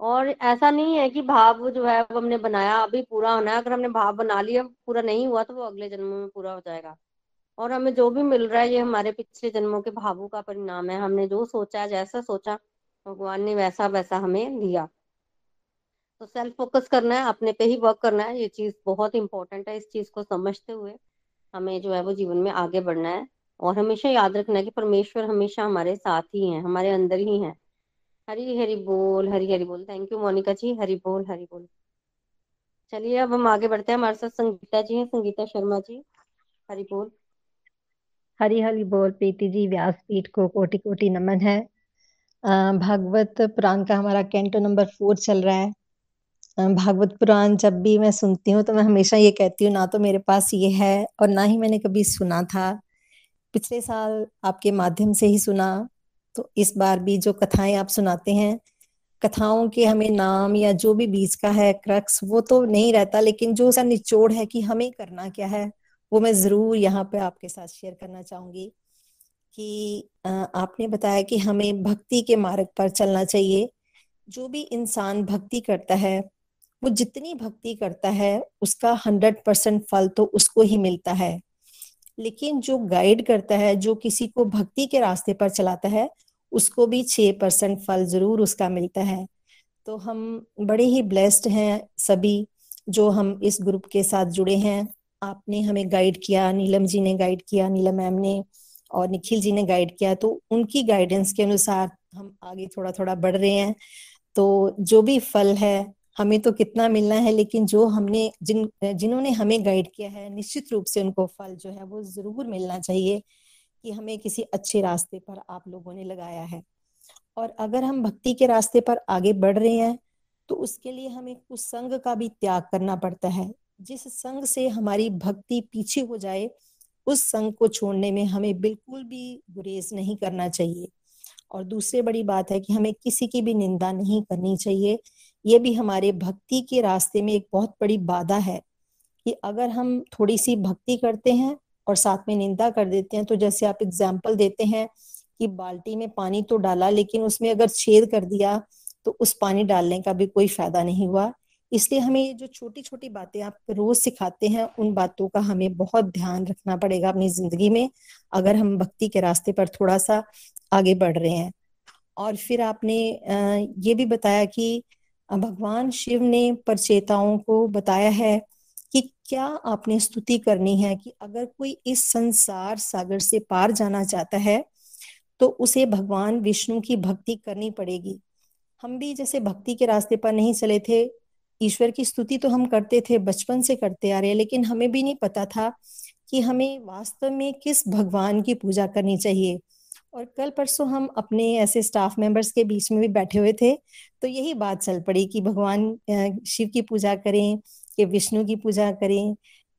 और ऐसा नहीं है कि भाव जो है वो हमने बनाया, अभी पूरा होना है। अगर हमने भाव बना लिया, पूरा नहीं हुआ तो वो अगले जन्म में पूरा हो जाएगा। और हमें जो भी मिल रहा है, ये हमारे पिछले जन्मों के भावों का परिणाम है। हमने जो सोचा, जैसा सोचा, भगवान ने वैसा वैसा हमें दिया तो सेल्फ फोकस करना है, अपने पे ही वर्क करना है। ये चीज़ बहुत इंपॉर्टेंट है। इस चीज़ को समझते हुए हमें जो है वो जीवन में आगे बढ़ना है। और हमेशा याद रखना है कि परमेश्वर हमेशा हमारे साथ ही है, हमारे अंदर ही है। हरी हरी बोल, हरी हरी बोल। Thank you Monika ji. हरी बोल हरी बोल। चलिए, अब हम आगे बढ़ते हैं। हमारे साथ संगीता जी हैं। संगीता शर्मा जी, हरी बोल। हरी हरी बोल, प्रीति जी, व्यासपीठ को कोटि कोटि नमन है। भागवत पुराण का हमारा कैंटो नंबर फोर चल रहा है। भागवत पुराण जब भी मैं सुनती हूँ तो मैं हमेशा ये कहती हूँ, ना तो मेरे पास ये है, और ना ही मैंने कभी सुना था। पिछले साल आपके माध्यम से ही सुना। तो इस बार भी जो कथाएँ आप सुनाते हैं, कथाओं के हमें नाम या जो भी बीच का है, क्रक्स, वो तो नहीं रहता, लेकिन जो उसका निचोड़ है कि हमें करना क्या है, वो मैं ज़रूर यहाँ पे आपके साथ शेयर करना चाहूँगी कि आपने बताया कि हमें भक्ति के मार्ग पर चलना चाहिए। जो भी इंसान भक्ति करता है, वो जितनी भक्ति करता है, उसका हंड्रेड परसेंट फल तो उसको ही मिलता है। लेकिन जो गाइड करता है, जो किसी को भक्ति के रास्ते पर चलाता है उसको भी छह परसेंट फल ज़रूर उसका मिलता है। तो हम बड़े ही ब्लेस्ड हैं सभी जो हम इस ग्रुप के साथ जुड़े हैं। आपने हमें गाइड किया, नीलम जी ने गाइड किया, नीलम मैम ने और निखिल जी ने गाइड किया। तो उनकी गाइडेंस के अनुसार हम आगे थोड़ा थोड़ा बढ़ रहे हैं। तो जो भी फल है, हमें तो कितना मिलना है, लेकिन जो हमने जिन, जिन्होंने हमें गाइड किया है, निश्चित रूप से उनको फल जो है वो ज़रूर मिलना चाहिए। कि हमें किसी अच्छे रास्ते पर आप लोगों ने लगाया है। और अगर हम भक्ति के रास्ते पर आगे बढ़ रहे हैं तो उसके लिए हमें कुछ संग का भी त्याग करना पड़ता है। जिस संग से हमारी भक्ति पीछे हो जाए, उस संग को छोड़ने में हमें बिल्कुल भी गुरेज नहीं करना चाहिए। और दूसरी बड़ी बात है कि हमें किसी की भी निंदा नहीं करनी चाहिए। ये भी हमारे भक्ति के रास्ते में एक बहुत बड़ी बाधा है कि अगर हम थोड़ी सी भक्ति करते हैं और साथ में निंदा कर देते हैं। तो जैसे आप एग्ज़ाम्पल देते हैं कि बाल्टी में पानी तो डाला, लेकिन उसमें अगर छेद कर दिया तो उस पानी डालने का भी कोई फ़ायदा नहीं हुआ। इसलिए हमें ये जो छोटी छोटी बातें आप रोज सिखाते हैं, उन बातों का हमें बहुत ध्यान रखना पड़ेगा अपनी ज़िंदगी में, अगर हम भक्ति के रास्ते पर थोड़ा सा आगे बढ़ रहे हैं। और फिर आपने ये भी बताया कि भगवान शिव ने परचेताओं को बताया है क्या आपने स्तुति करनी है कि अगर कोई इस संसार सागर से पार जाना चाहता है तो उसे भगवान विष्णु की भक्ति करनी पड़ेगी। हम भी जैसे भक्ति के रास्ते पर नहीं चले थे, ईश्वर की स्तुति तो हम करते थे, बचपन से करते आ रहे लेकिन हमें भी नहीं पता था कि हमें वास्तव में किस भगवान की पूजा करनी चाहिए। और कल परसों हम अपने ऐसे स्टाफ मेंबर्स के बीच में भी बैठे हुए थे तो यही बात चल पड़ी कि भगवान शिव की पूजा करें कि विष्णु की पूजा करें,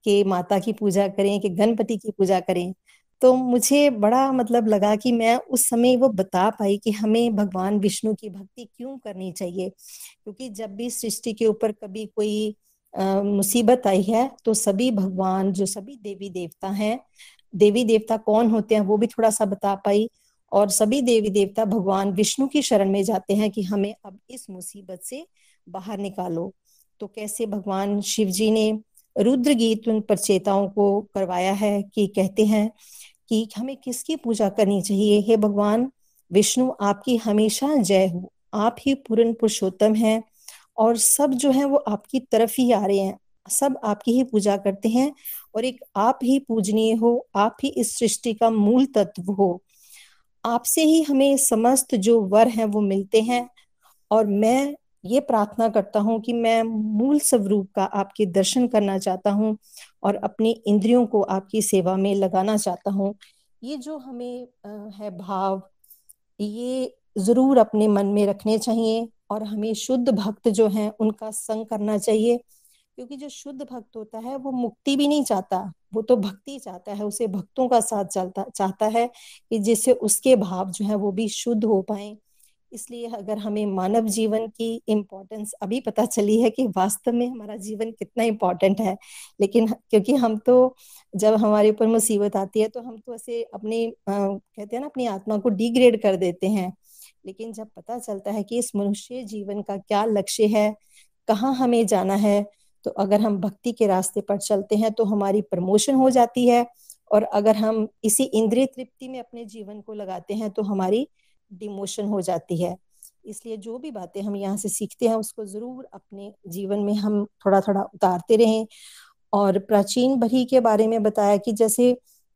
कि माता की पूजा करें, कि गणपति की पूजा करें। तो मुझे बड़ा मतलब लगा कि मैं उस समय वो बता पाई कि हमें भगवान विष्णु की भक्ति क्यों करनी चाहिए। क्योंकि जब भी सृष्टि के ऊपर कभी कोई मुसीबत आई है तो सभी भगवान, जो सभी देवी देवता हैं, देवी देवता कौन होते हैं वो भी थोड़ा सा बता पाई। और सभी देवी देवता भगवान विष्णु की शरण में जाते हैं कि हमें अब इस मुसीबत से बाहर निकालो। तो कैसे भगवान शिव जी ने रुद्र गीत उन प्रचेताओं को करवाया है कि कहते हैं कि हमें किसकी पूजा करनी चाहिए? हे भगवान, विष्णु, आपकी हमेशा जय हो। आप ही पूर्ण पुरुषोत्तम हैं और सब जो है वो आपकी तरफ़ ही आ रहे हैं। सब आपकी ही पूजा करते हैं और एक आप ही पूजनीय हो, आप ही इस सृष्टि का मूल तत्व हो। आपसे ही हमें समस्त जो वर हैं वो मिलते हैं और मैं ये प्रार्थना करता हूँ कि मैं मूल स्वरूप का आपके दर्शन करना चाहता हूँ और अपनी इंद्रियों को आपकी सेवा में लगाना चाहता हूँ। ये जो हमें है भाव, ये ज़रूर अपने मन में रखने चाहिए और हमें शुद्ध भक्त जो हैं उनका संग करना चाहिए, क्योंकि जो शुद्ध भक्त होता है वो मुक्ति भी नहीं चाहता, वो तो भक्ति चाहता है, उसे भक्तों का साथ चलता, चाहता है कि जिससे उसके भाव जो है वो भी शुद्ध हो पाए। इसलिए अगर हमें मानव जीवन की इम्पोर्टेंस अभी पता चली है कि वास्तव में हमारा जीवन कितना इम्पोर्टेंट है, लेकिन क्योंकि हम तो जब हमारे ऊपर मुसीबत आती है तो हम तो ऐसे अपने कहते हैं ना, अपनी आत्मा को डिग्रेड कर देते हैं। लेकिन जब पता चलता है कि इस मनुष्य जीवन का क्या लक्ष्य है, कहाँ हमें जाना है तो अगर हम भक्ति के रास्ते पर चलते हैं तो हमारी प्रमोशन हो जाती है। और अगर हम इसी इंद्रिय तृप्ति में अपने जीवन को लगाते हैं तो हमारी डिमोशन हो जाती है। इसलिए जो भी बातें हम यहाँ से सीखते हैं, उसको ज़रूर अपने जीवन में हम थोड़ा थोड़ा उतारते रहें। और प्राचीन बलि के बारे में बताया कि जैसे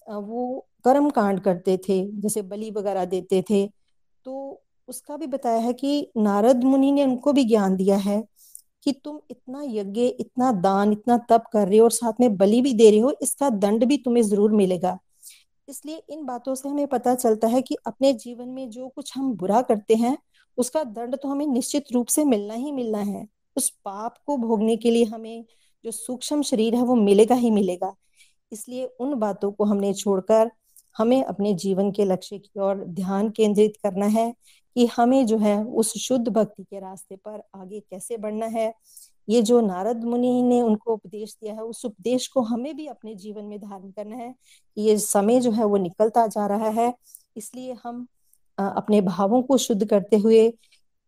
वो कर्म कांड करते थे, जैसे बलि वगैरह देते थे तो उसका भी बताया है कि नारद मुनि ने उनको भी ज्ञान दिया है कि तुम इतना यज्ञ, इतना दान, इतना तप कर रहे हो और साथ में बलि भी दे रहे हो, इसका दंड भी तुम्हें ज़रूर मिलेगा। इसलिए इन बातों से हमें पता चलता है कि अपने जीवन में जो कुछ हम बुरा करते हैं, उसका दंड तो हमें निश्चित रूप से मिलना ही मिलना है। उस पाप को भोगने के लिए हमें जो सूक्ष्म शरीर है वो मिलेगा ही मिलेगा। इसलिए उन बातों को हमने छोड़कर हमें अपने जीवन के लक्ष्य की ओर ध्यान केंद्रित करना है कि हमें जो है उस शुद्ध भक्ति के रास्ते पर आगे कैसे बढ़ना है। ये जो नारद मुनि ने उनको उपदेश दिया है, उस उपदेश को हमें भी अपने जीवन में धारण करना है कि ये समय जो है वो निकलता जा रहा है। इसलिए हम अपने भावों को शुद्ध करते हुए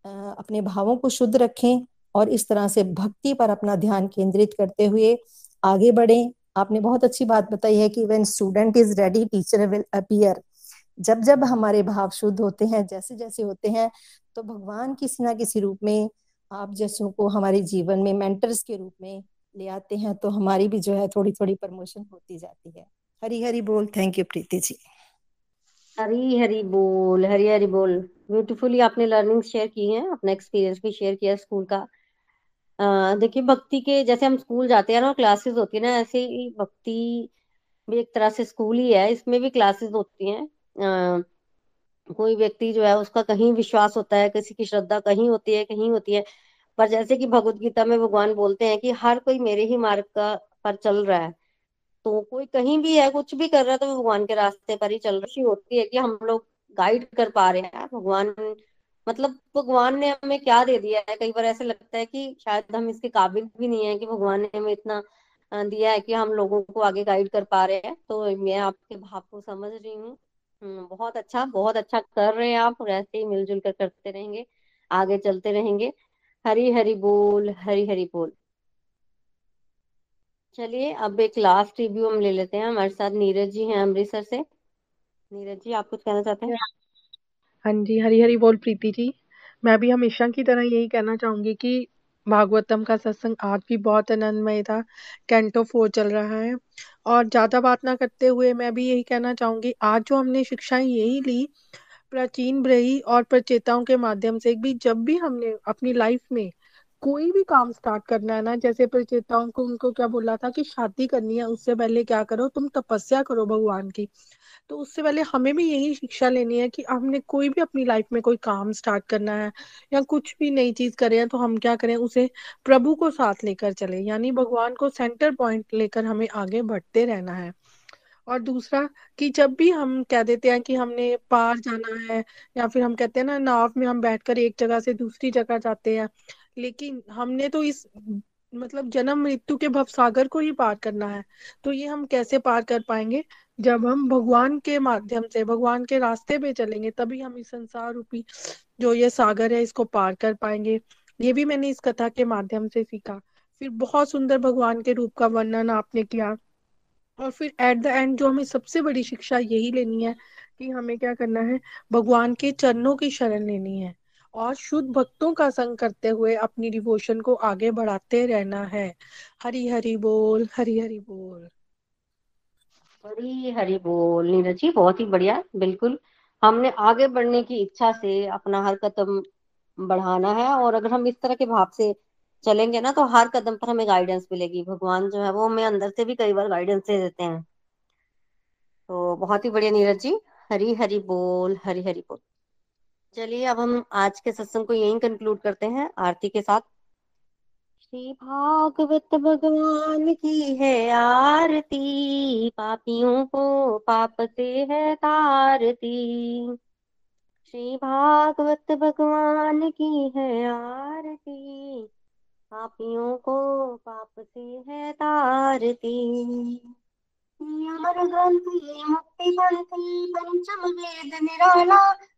अपने भावों को शुद्ध रखें और इस तरह से भक्ति पर अपना ध्यान केंद्रित करते हुए आगे बढ़ें। आपने बहुत अच्छी बात बताई है कि when student is ready teacher will appear जब जब हमारे भाव शुद्ध होते हैं जैसे जैसे होते हैं तो भगवान किसी ना किसी रूप में आप जैसों को हमारे जीवन में मेंटर्स के रूप में ले आते हैं तो हमारी भी जो है थोड़ी थोड़ी प्रमोशन होती जाती है। हरी हरी बोल। थैंक यू प्रीति जी। हरी हरी बोल हरी हरी बोल। ब्यूटीफुली आपने लर्निंग शेयर की है अपना एक्सपीरियंस भी शेयर किया स्कूल का। देखिए, भक्ति के जैसे हम स्कूल जाते हैं ना क्लासेस होती है ना, ऐसे ही भक्ति भी एक तरह से स्कूल ही है। इसमें भी क्लासेस होती हैं। कोई व्यक्ति जो है उसका कहीं विश्वास होता है, किसी की श्रद्धा कहीं होती है, कहीं होती है। पर जैसे कि भगवत गीता में भगवान बोलते हैं कि हर कोई मेरे ही मार्ग का पर चल रहा है। तो कोई कहीं भी है, कुछ भी कर रहा है तो भगवान के रास्ते पर ही चल रही होती है कि हम लोग गाइड कर पा रहे हैं। भगवान मतलब भगवान ने हमें क्या दे दिया है? कई बार ऐसे लगता है कि शायद हम इसके काबिल भी नहीं है कि भगवान ने हमें इतना दिया है कि हम लोगों को आगे गाइड कर पा रहे हैं। तो मैं आपके भाव को समझ रही हूँ। बहुत अच्छा बहुत अच्छा कर रहे हैं आप ऐसे ही मिलजुल कर करते रहेंगे, आगे चलते रहेंगे। हरी हरी बोल हरी हरी बोल। चलिए, अब एक लास्ट रिव्यू हम ले लेते हैं, हमारे साथ नीरज जी हैं अमृतसर से। नीरज जी, आप कुछ कहना चाहते हैं? हाँ जी हरी हरी बोल प्रीति जी। मैं भी हमेशा की तरह यही कहना चाहूँगी कि भागवतम का सत्संग आज भी बहुत आनंदमय था। कैंटो फोर चल रहा है। और ज़्यादा बात ना करते हुए मैं भी यही कहना चाहूँगी, आज जो हमने शिक्षाएँ यही ली, प्राचीन ब्रही और प्रचेताओं के माध्यम से भी जब भी हमने अपनी लाइफ में कोई भी काम स्टार्ट करना है ना, जैसे प्रचेताओं को उनको क्या बोला था कि शादी करनी है, उससे पहले क्या करो, तुम तपस्या करो भगवान की। तो उससे पहले हमें भी यही शिक्षा लेनी है कि हमने कोई भी अपनी लाइफ में कोई काम स्टार्ट करना है या कुछ भी नई चीज़ करें तो हम क्या करें, उसे प्रभु को साथ लेकर चले, यानी भगवान को सेंटर पॉइंट लेकर हमें आगे बढ़ते रहना है। और दूसरा कि जब भी हम कह देते हैं कि हमने पार जाना है या फिर हम कहते हैं ना, नाव में हम बैठकर एक जगह से दूसरी जगह जाते हैं लेकिन हमने तो इस मतलब जन्म मृत्यु के भवसागर को ही पार करना है। तो ये हम कैसे पार कर पाएँगे? जब हम भगवान के माध्यम से, भगवान के रास्ते पे चलेंगे, तभी हम इस संसार रूपी जो ये सागर है, इसको पार कर पाएँगे। ये भी मैंने इस कथा के माध्यम से सीखा। फिर बहुत सुंदर भगवान के रूप का वर्णन आपने किया। और फिर एट द एंड जो हमें सबसे बड़ी शिक्षा यही लेनी है कि हमें क्या करना है? भगवान के चरणों की शरण लेनी है। और शुद्ध भक्तों का संग करते हुए अपनी डिवोशन को आगे बढ़ाते रहना है। हरी हरी बोल, हरी हरी बोल। हरी हरी बोल, नीरज जी, बहुत ही बढ़िया, बिल्कुल। हमने आगे बढ़ने की इच्छा से अपना हर कदम बढ़ाना है और अगर हम इस तरह के भाव से चलेंगे ना तो हर कदम पर हमें गाइडेंस मिलेगी। भगवान जो है वो हमें अंदर से भी कई बार गाइडेंस दे देते हैं। तो बहुत ही बढ़िया नीरज जी। हरी हरी बोल, हरी हरी बोल। चलिए, अब हम आज के सत्संग को यहीं कंक्लूड करते हैं, आरती के साथ। श्री भागवत भगवान की है आरती, पापियों को पाप से है तारती। श्री भागवत भगवान की है आरती, पापियों को पाप से है तारती। अमर ग्रंथि मुक्ति पंथी, पंचम वेद निराला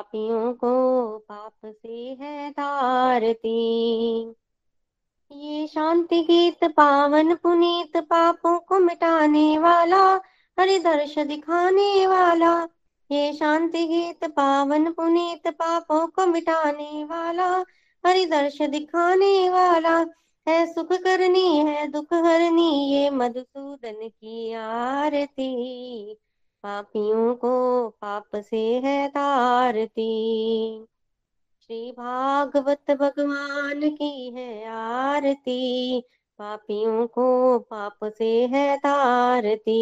पापियों को पाप से है तारती ये शांति गीत, पावन पुनीत पापों को मिटाने वाला हरि दर्श दिखाने वाला। ये शांति गीत, पावन पुनीत पापों को मिटाने वाला हरि दर्श दिखाने वाला। है सुख करनी, है दुख हरनी, ये मधुसूदन की आरती। पापियों को पाप से है तारती। श्री भागवत भगवान की है आरती। पापियों को पाप से है तारती।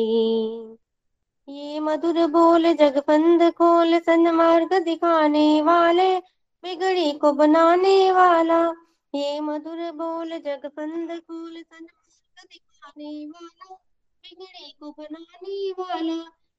ये मधुर बोल जगबंद खोल सन्मार्ग दिखाने वाले, बिगड़ी को बनाने वाला। ये मधुर बोल जगबंद खोल सन्मार्ग दिखाने वाला, बिगड़ी को बनाने वाला।